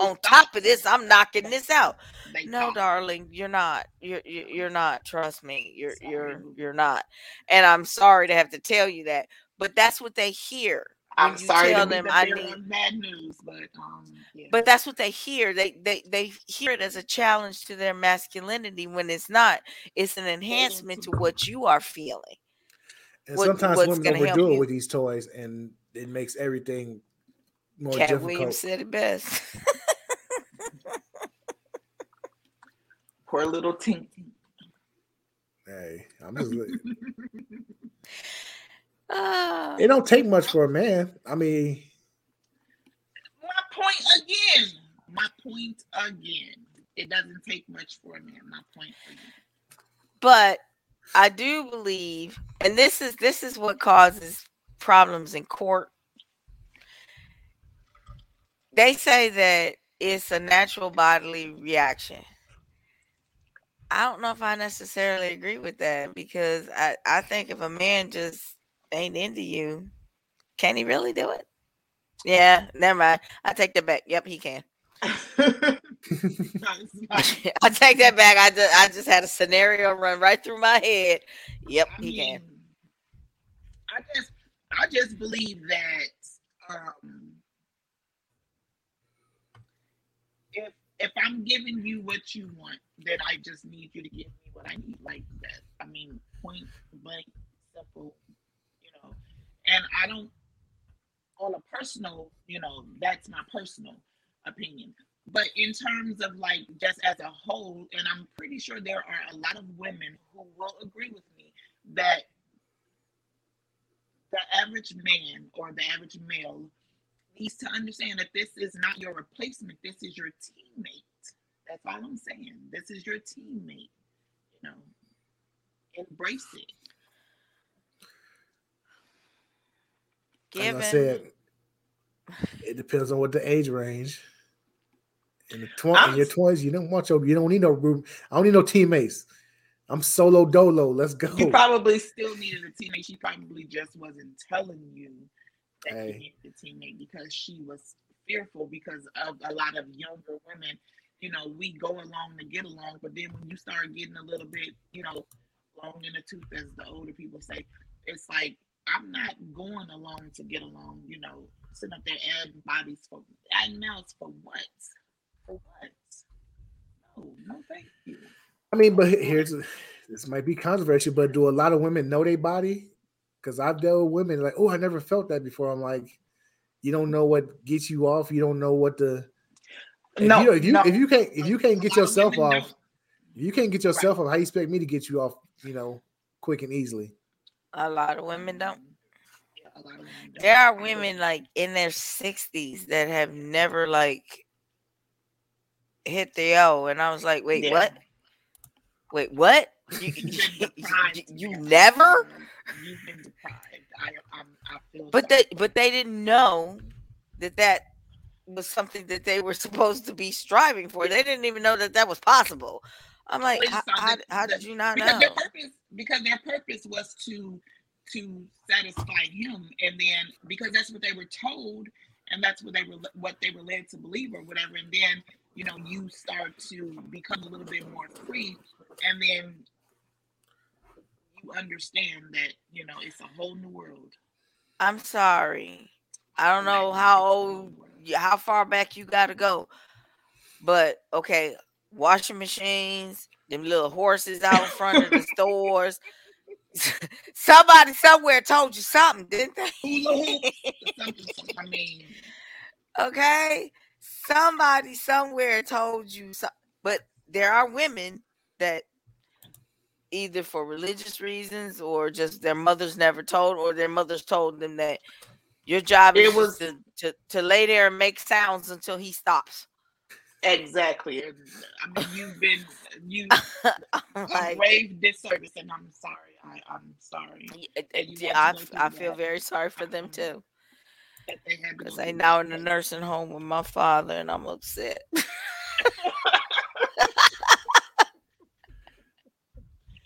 on thought- top of this, I'm knocking this out. they No, darling, you're not. You're you're, you're not. Trust me, you're Sorry, you're you're not. And I'm sorry to have to tell you that, but that's what they hear when I'm you sorry tell to be them I need. bad news, but um, yeah. But that's what they hear. They they they hear it as a challenge to their masculinity when it's not. It's an enhancement to what you are feeling. And What- sometimes what's women overdo it with these toys, and it makes everything more Katt difficult. Williams said it best. poor little Tink. Tink. Hey, I'm just. li- Ah, it don't take much for a man. I mean, My point again. My point again. It doesn't take much for a man. My point again. but I do believe, and this is this is what causes problems in court. They say that it's a natural bodily reaction. I don't know if I necessarily agree with that because I, I think if a man just ain't into you, can he really do it? Yeah, never mind. I take that back. Yep, he can. I take that back. I just I just had a scenario run right through my head. Yep, I he can. I just I just believe that um if I'm giving you what you want, then I just need you to give me what I need like that. I mean, point blank, simple, you know. And I don't on a personal, you know, that's my personal opinion. But in terms of like just as a whole, and I'm pretty sure there are a lot of women who will agree with me that the average man or the average male needs to understand that this is not your replacement, this is your teammate. That's all I'm saying. This is your teammate. You know, embrace it. Like Given I said, it depends on what the age range. In the tw- in I'm- your twenties, you don't want your you don't need no room. I don't need no teammates. I'm solo dolo. Let's go. You probably still needed a teammate. She probably just wasn't telling you that Hey. a teammate because she was fearful because of a lot of younger women. You know, we go along to get along, but then when you start getting a little bit, you know, long in the tooth, as the older people say, it's like I'm not going along to get along. You know, sitting up there adding bodies for adding mouths for what? For what? No, no, thank you. I mean, but here's this might be controversial, but do a lot of women know their body? Because I've dealt with women like, oh, I never felt that before. I'm like, you don't know what gets you off. You don't know what the if No, you, if you no. if you can't if you can't get yourself off, if you can't get yourself off. How you expect me to get you off? You know, quick and easily. a lot of women don't. Yeah, a lot of women don't. There are women like in their sixties that have never like hit the O, and I was like, wait, Yeah. what? Wait, what? You, You've you, you never? You've been deprived. I, I'm, I feel. But sorry. they but they didn't know that that was something that they were supposed to be striving for. They didn't even know that that was possible. I'm like, how, how did you not because know? their purpose because their purpose was to to satisfy him, and then because that's what they were told, and that's what they were what they were led to believe or whatever, and then you know you start to become a little bit more free, and then you understand that you know it's a whole new world. I'm sorry. I don't know how old, how far back you got to go, but okay, washing machines, them little horses out in front of the stores. Somebody somewhere told you something, didn't they? Something, something, I mean, okay, somebody somewhere told you so, but there are women that either for religious reasons or just their mothers never told or their mothers told them that your job It is was- to, to, to lay there and make sounds until he stops. exactly. I mean, you've been you oh a like, grave disservice, and I'm sorry. I, I'm sorry y- that you yeah, I, had to f- go I feel that. very sorry for them um, too they had to because they now in the nursing home with my father and I'm upset.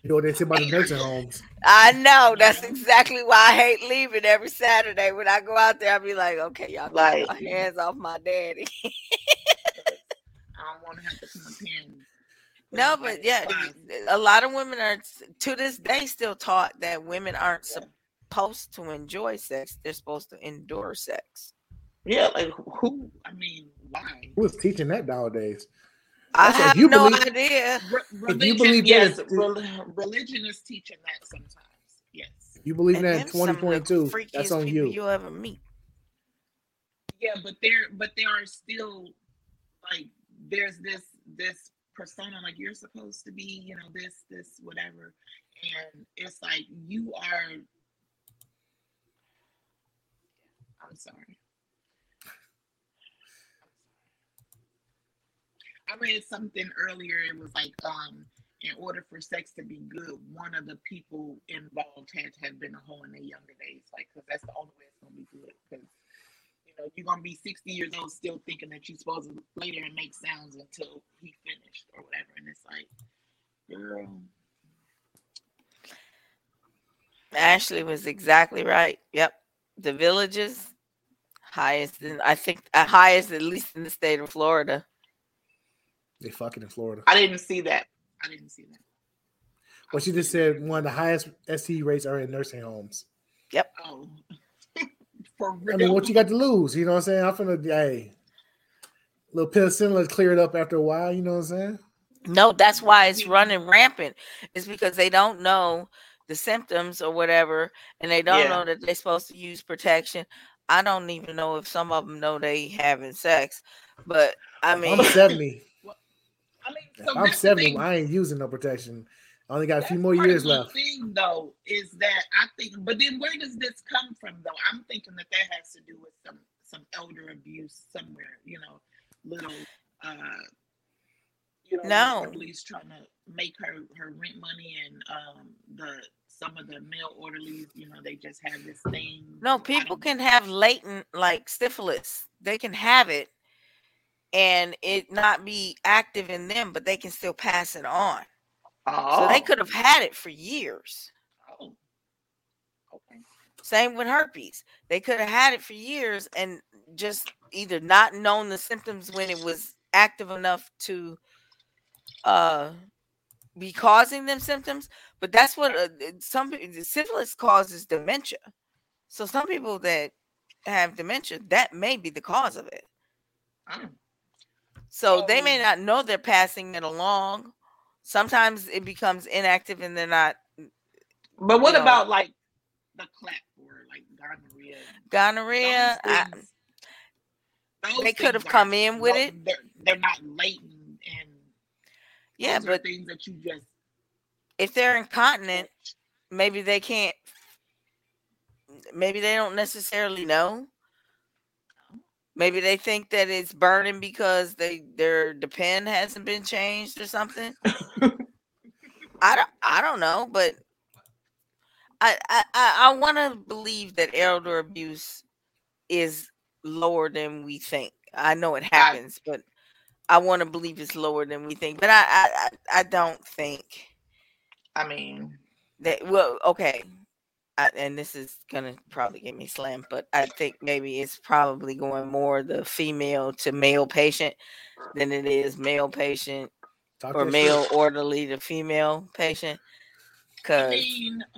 You know what they say about the nursing homes? I know that's exactly why I hate leaving every Saturday. When I go out there, I'll be like, okay, y'all Like- keep your hands off my daddy. I don't want to have to come up here. no, but yeah, a lot of women are to this day still taught that women aren't supposed to enjoy sex; they're supposed to endure sex. Yeah, like who? I mean, why? Who is teaching that nowadays? I Also, have you no believe- idea. Re- you believe that yes, it's- rel- religion is teaching that sometimes. Yes. You believe And that in them some of the 2022? That's on you. You'll ever meet. Yeah, but there, but there are still like there's this this persona like you're supposed to be, you know, this this whatever, and it's like you are. I'm sorry. I read something earlier. It was like, um, in order for sex to be good, one of the people involved had to have been a hoe in their younger days, like, because that's the only way it's gonna be good. Because you know you're gonna be 60 years old still thinking that you're supposed to lay there and make sounds until he finished or whatever, and it's like, girl, Ashley was exactly right. Yep. The villages, highest in I think uh, highest at least in the state of Florida. They fucking in Florida. I didn't see that. I didn't see that. But she just said one of the highest ST rates are in nursing homes. Yep. Oh, for real. I mean, what you got to lose? You know what I'm saying? I'm finna, hey, little penicillin, let's clear it up after a while. You know what I'm saying? No, that's why it's running rampant. It's because they don't know the symptoms or whatever, and they don't Yeah. know that they're supposed to use protection. I don't even know if some of them know they having sex, but I mean, I'm 70. I mean, If so I'm that's the 70. thing. I ain't using no protection. I only got a few more part of years the left. Thing though is that I think, but then where does this come from though? I'm thinking that that has to do with some some elder abuse somewhere. You know, little, uh, you know, No. orderlies trying to make her her rent money, and um, the some of the male orderlies, you know, they just have this thing. no, people don't- can have latent like syphilis. They can have it and it not be active in them, but they can still pass it on. Oh, So they could have had it for years. Oh, okay. Same with herpes. They could have had it for years and just either not known the symptoms when it was active enough to uh be causing them symptoms, but that's what uh, some the syphilis causes dementia. So some people that have dementia, that may be the cause of it. Oh. So they may not know they're passing it along. Sometimes it becomes inactive and they're not But what you know, about like the clap or like gonorrhea? gonorrhea. I, they could have come in with it. They're, they're not latent and yeah, but things that you just if they're incontinent, maybe they can't maybe they don't necessarily know maybe they think that it's burning because they their the pen hasn't been changed or something? I don't i don't know but i i i, want to believe that elder abuse is lower than we think. I know it happens but i want to believe it's lower than we think but i i i, I don't think I mean that well okay I, and this is gonna probably get me slammed but i think maybe it's probably going more the female to male patient than it is male patient Talk or male shit. orderly to female patient I because mean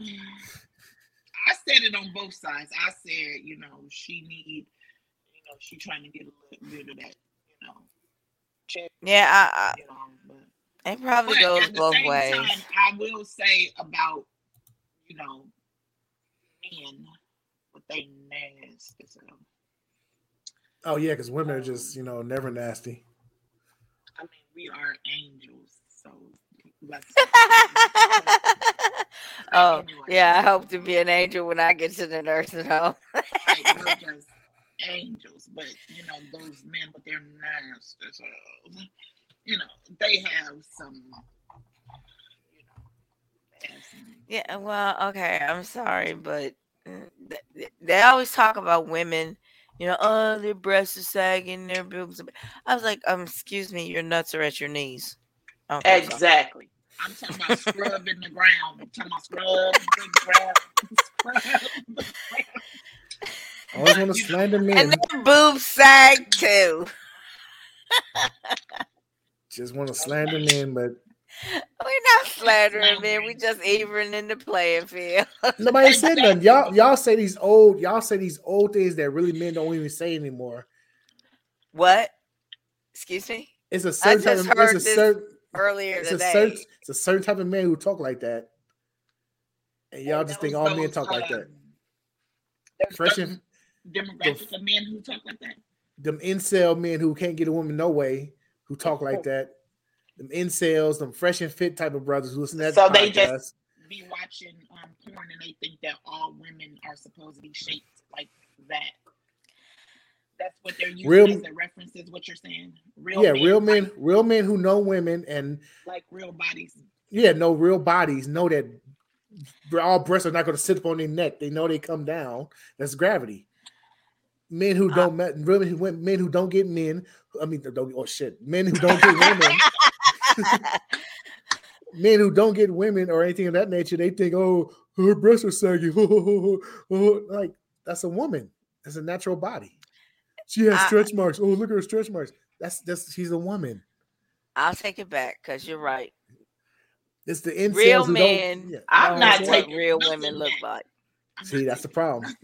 I said it on both sides. I said, you know, she need you know, she trying to get a little bit of that, you know. check, yeah I, you know, but I, it probably But goes at the both same ways time, I will say about you know men with they nasty self. Oh yeah, because women are just you know never nasty. I mean, we are angels, so let's. oh Anyway. yeah i hope to be an angel when i get to the nursing home like, we're just angels, but you know those men with their nasty selves, you know, they have some. You know, some Yeah, well, okay, I'm sorry, but th- th- they always talk about women, you know, oh, their breasts are sagging, their boobs. Are... I was like, um, excuse me, your nuts are at your knees. I so. Exactly. I'm talking about scrubbing the ground. I'm talking about scrub the ground. Scrub the ground. I always want to slander And men. their boobs sag too. Just want to slander men, but We're not slandering men. We just even in the playing field. nobody said nothing. Y'all y'all say these old y'all say these old things that really men don't even say anymore. what? Excuse me. It's a I certain type just of, heard it's a this certain earlier it's a today. certain it's a certain type of man who talk like that. And y'all just think Those- all men those, talk like uh, that. there's Fresh and demographic of men who talk like that. them incel men who can't get a woman no way, who talk like oh. that. Them incels, them fresh and fit type of brothers who listen to that So they just be watching um, porn and they think that all women are supposed to be shaped like that. That's what they're using Real- as a reference. Is what you're saying? Real yeah, men, real like- men, real men who know women and like real bodies. yeah, know real bodies know that all breasts are not going to sit up on their neck. They know they come down. That's gravity. Men who don't met women who men who don't get men. I mean, don't oh shit, men who don't get women. men who don't get women or anything of that nature, they think, oh, her breasts are saggy. like that's a woman. That's a natural body. She has I- stretch marks. Oh, look at her stretch marks. That's that's she's a woman. I'll take it back because you're right. It's the incels Real men. Yeah. I'm knows not what taking real women look like. See, that's the problem.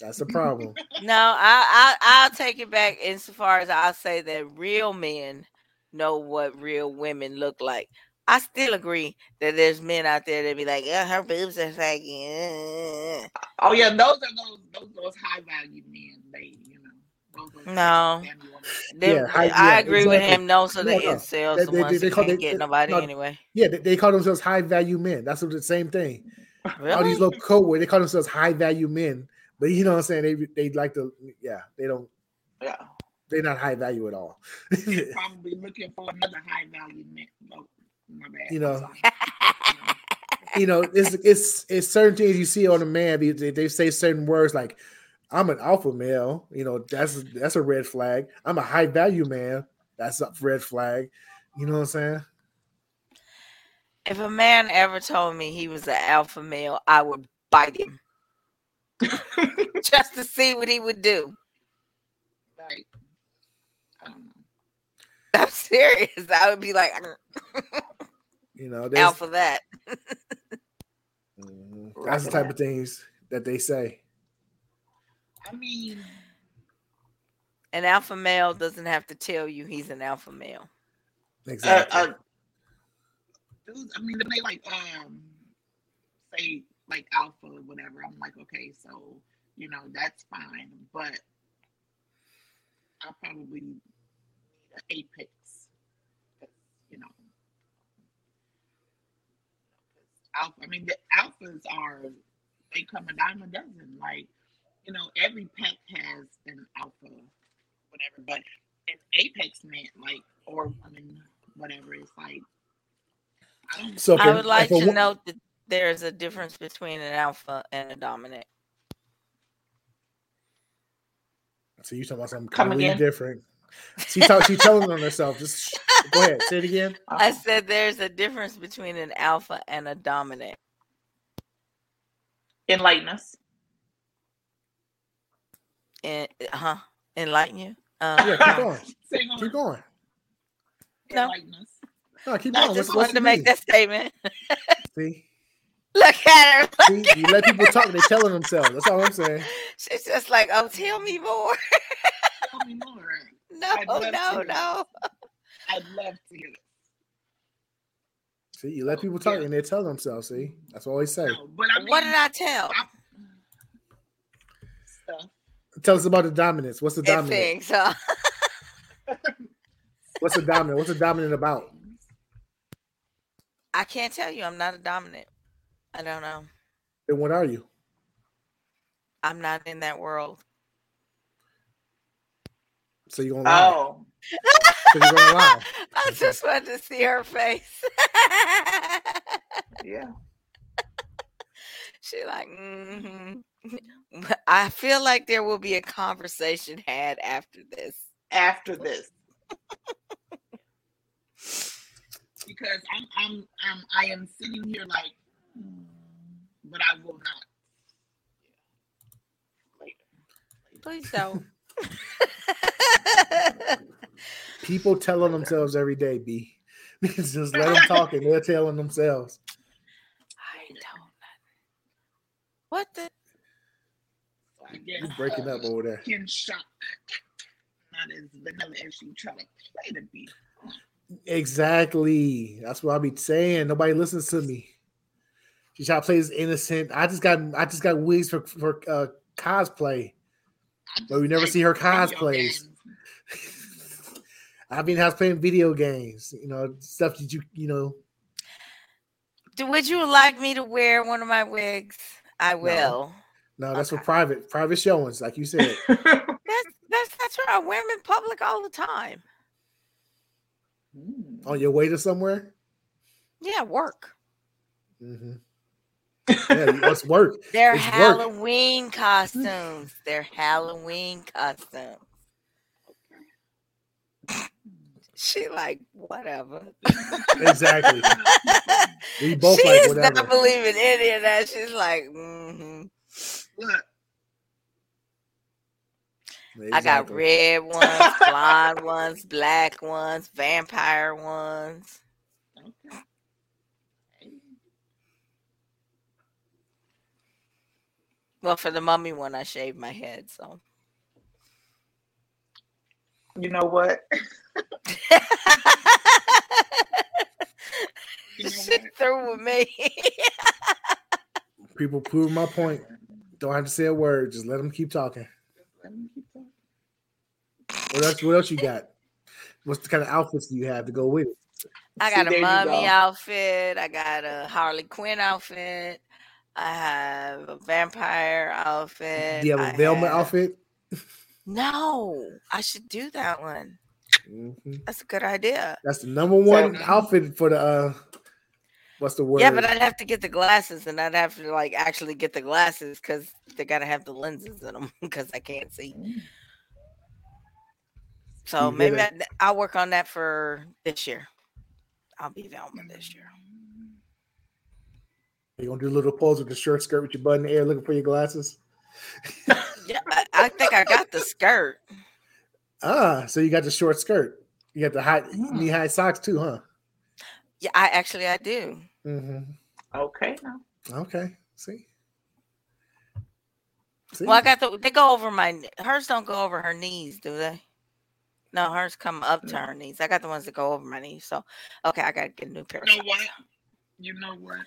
That's the problem. No, I, I I'll take it back insofar as I'll say that real men know what real women look like. I still agree that there's men out there that be like, yeah, her boobs are saggy. uh." Oh yeah, those are those those those high value men. They you know. Those are No. They- Yeah, I- I, yeah, agree with exactly. him. Those are the No, no. incels, They- the they- ones they that call- can't they- get nobody no, anyway. Yeah, they, they call themselves high value men. That's what the same thing. Really? All these little code words, they call themselves high value men. But you know what I'm saying? They they like to yeah, they don't Yeah. They're not high value at all. Probably looking for another high value man. Oh, my bad. You know. you know, it's it's it's certain things you see on a man. They, they, they say certain words like I'm an alpha male, you know, that's that's a red flag. I'm a high value man, that's a red flag. You know what I'm saying? If a man ever told me he was an alpha male, I would bite him just to see what he would do. Like, I don't know. I'm serious. I would be like You know, there's- alpha that. Mhm. that's the type of things that they say. I mean, An alpha male doesn't have to tell you he's an alpha male. uh, Exactly. uh, dudes, I mean, they like um say like alpha or whatever, I'm like, okay, so you know that's fine, but I probably need an apex, 'cause, you know. Alpha, I mean, the alphas are they come a dime a dozen. Like, you know, every pack has an alpha, whatever. But an apex meant like, or woman, whatever, it's like I. So if I a- would like to note that there's a difference between an alpha and a dominant. So you talking about something Come completely again? different. She talk, she telling on herself. Just go ahead, say it again. I said there's a difference between an alpha and a dominant. enlighten us. And huh? Enlighten you? Uh, Yeah, keep going. Keep going. No. Enlighten us. No, keep going. I going. just What's, what's wanted to make mean? that statement. See, Look at her. see, you let people talk. they're telling themselves. That's all I'm saying. She's just like, oh, tell me more. Tell me more. No, I'd love to no, no. I'd love to hear it. See, you let oh, people talk and they tell themselves. See, that's what I always say. No, but I mean, What did I tell? stuff. Tell us about the dominance. What's the And dominant? things, huh? What's the dominant? What's the dominant about? I can't tell you. I'm not a dominant. I don't know. Then what are you? I'm not in that world. So you're gonna lie. Oh, So you're gonna lie. I just wanted to see her face. yeah. she like, mm I feel like there will be a conversation had after this. After this, because I'm, I'm, I'm, I am sitting here like, hmm, but I will not. Later. Please don't. People telling themselves every day, B. Just let them talk and they're telling themselves. I don't. What the? So I You breaking up over there. Ken Shock, not as vanilla as she try to play to be. Exactly. That's what I be saying. Nobody listens to me. She try to play this innocent. I just got I just got wigs for for uh, cosplay. I But we never see her video cosplays. I've been house playing video games. You know stuff that you you know. Would you like me to wear one of my wigs? I will. No, that's for private private showings, like you said. That's that's that's right. I wear them in public all the time. Mm. On your way to somewhere? Yeah, work. Mm-hmm. Yeah, it's work. They're It's work. Halloween costumes. They're Halloween costumes. She like whatever. Exactly. We both she like is whatever. not believing any of that. She's like, hmm Look, I got red ones, blonde ones, black ones, vampire ones. Well, for the mummy one, I shaved my head, so You know what? You know she what? through with me. People prove my point. Don't have to say a word. Just let them keep talking. Let me keep talking. What else? What else you got? What's the kind of outfits do you have to go with it? I See, got a there mummy go. outfit. I got a Harley Quinn outfit. I have a vampire outfit. Do you have a I Velma have- outfit? No, I should do that one. Mhm. That's a good idea. That's the number one So- outfit for the. uh What's the word? Yeah, but I'd have to get the glasses, and I'd have to like actually get the glasses because they gotta have the lenses in them because I can't see. So You maybe I, I'll work on that for this year. I'll be Velma this year. You gonna do a little pose with the short skirt with your butt in the air, looking for your glasses. Yeah, I, I think I got the skirt. Ah, so you got the short skirt. You got the high Mm. knee high socks too, huh? Yeah, I actually I do. Mm-hmm. Okay, now. Okay. See. See? Well, I got the. They go over my. kn- Hers don't go over her knees, do they? No, hers come up to her knees. I got the ones that go over my knees. So, okay, I gotta get a new pair. You Of know what? You know what?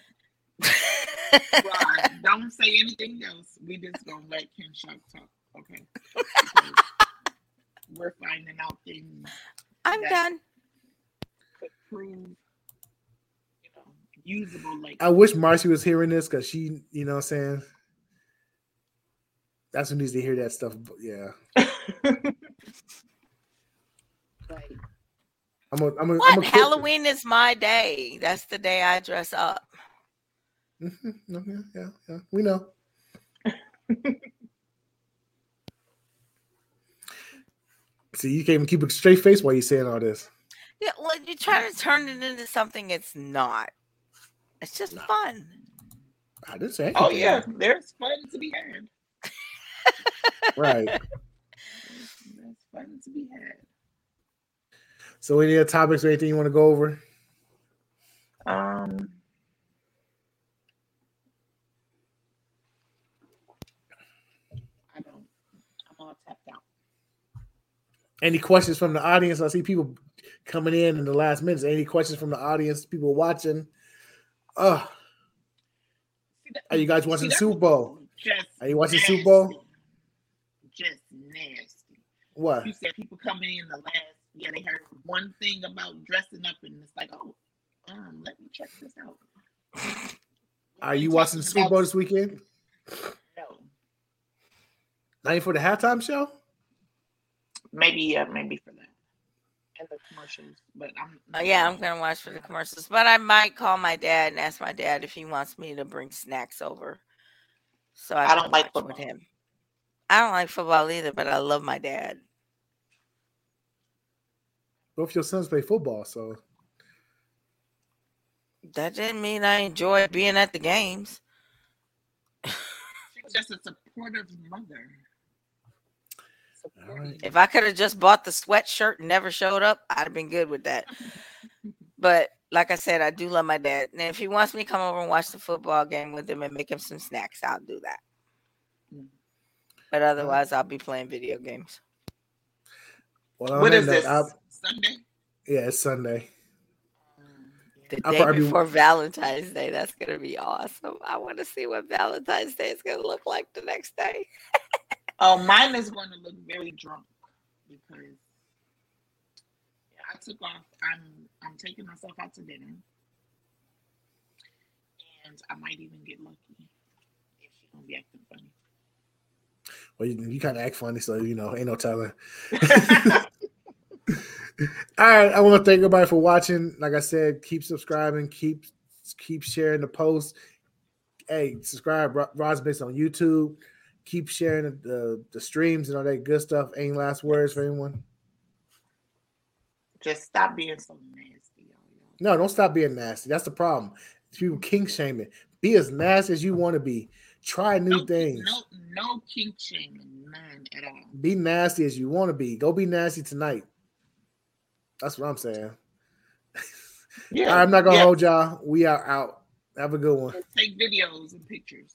Right. Don't say anything else. We just gonna let Ken Shock talk, okay? Because we're finding out things I'm that done. could prove, you know, usable later. I wish Marcy was hearing this because she, you know what I'm saying? That's who needs to hear that stuff. but Yeah. Right. I'm a, I'm a, What? I'm a Halloween is my day. That's the day I dress up. Mhm, okay, yeah, yeah. We know. See, you can't even keep a straight face while you're saying all this. Yeah, well, you're trying to turn it into something it's not. It's just fun. I didn't say. Oh anything. yeah, there's fun to be had. Right. There's fun to be had. So, any other topics or anything you want to go over? Um. I don't. I'm all tapped out. Any questions from the audience? I see people coming in in the last minutes. Any questions from the audience? People watching? That- are you guys watching Super Bowl? Are you watching Super Bowl? Just nasty. What? You said people coming in the last. Yeah, they heard one thing about dressing up, and it's like, oh, um, let me check this out. Are you watching Super Bowl this weekend? No. Not even for the halftime show? Maybe, yeah, maybe for that. And the commercials, but I'm. Oh, yeah, I'm gonna watch for the commercials, but I might call my dad and ask my dad if he wants me to bring snacks over. So I, I don't like watch with football. him. I don't like football either, but I love my dad. Both your sons play football, so That didn't mean I enjoyed being at the games. She's just a supportive mother. All right. If I could have just bought the sweatshirt and never showed up, I'd have been good with that. But like I said, I do love my dad. And if he wants me to come over and watch the football game with him and make him some snacks, I'll do that. Mm. But otherwise, I'll be playing video games. Well, on What that is note, this? I'll- Sunday? yeah, it's Sunday. The I'll day probably be- before Valentine's Day. That's gonna be awesome. I want to see what Valentine's Day is gonna look like the next day. Oh, mine is going to look very drunk because I took off. I'm I'm taking myself out to dinner, and I might even get lucky if she don't be acting funny. Well, you, you kind of act funny, so you know, ain't no telling. All right, I want to thank everybody for watching. Like I said, keep subscribing, keep keep sharing the post. Hey, subscribe, Ro- Rod's on YouTube. Keep sharing the, the the streams and all that good stuff. Any last words for anyone? Just stop being so nasty. No, don't stop being nasty. That's the problem. People kink shaming. Be as nasty as you want to be. Try new No, things. no, no kink shaming, none at all. Be nasty as you want to be. Go be nasty tonight. That's what I'm saying. Yeah, right, I'm not gonna yeah. hold y'all. We are out. Have a good one. Take videos and pictures.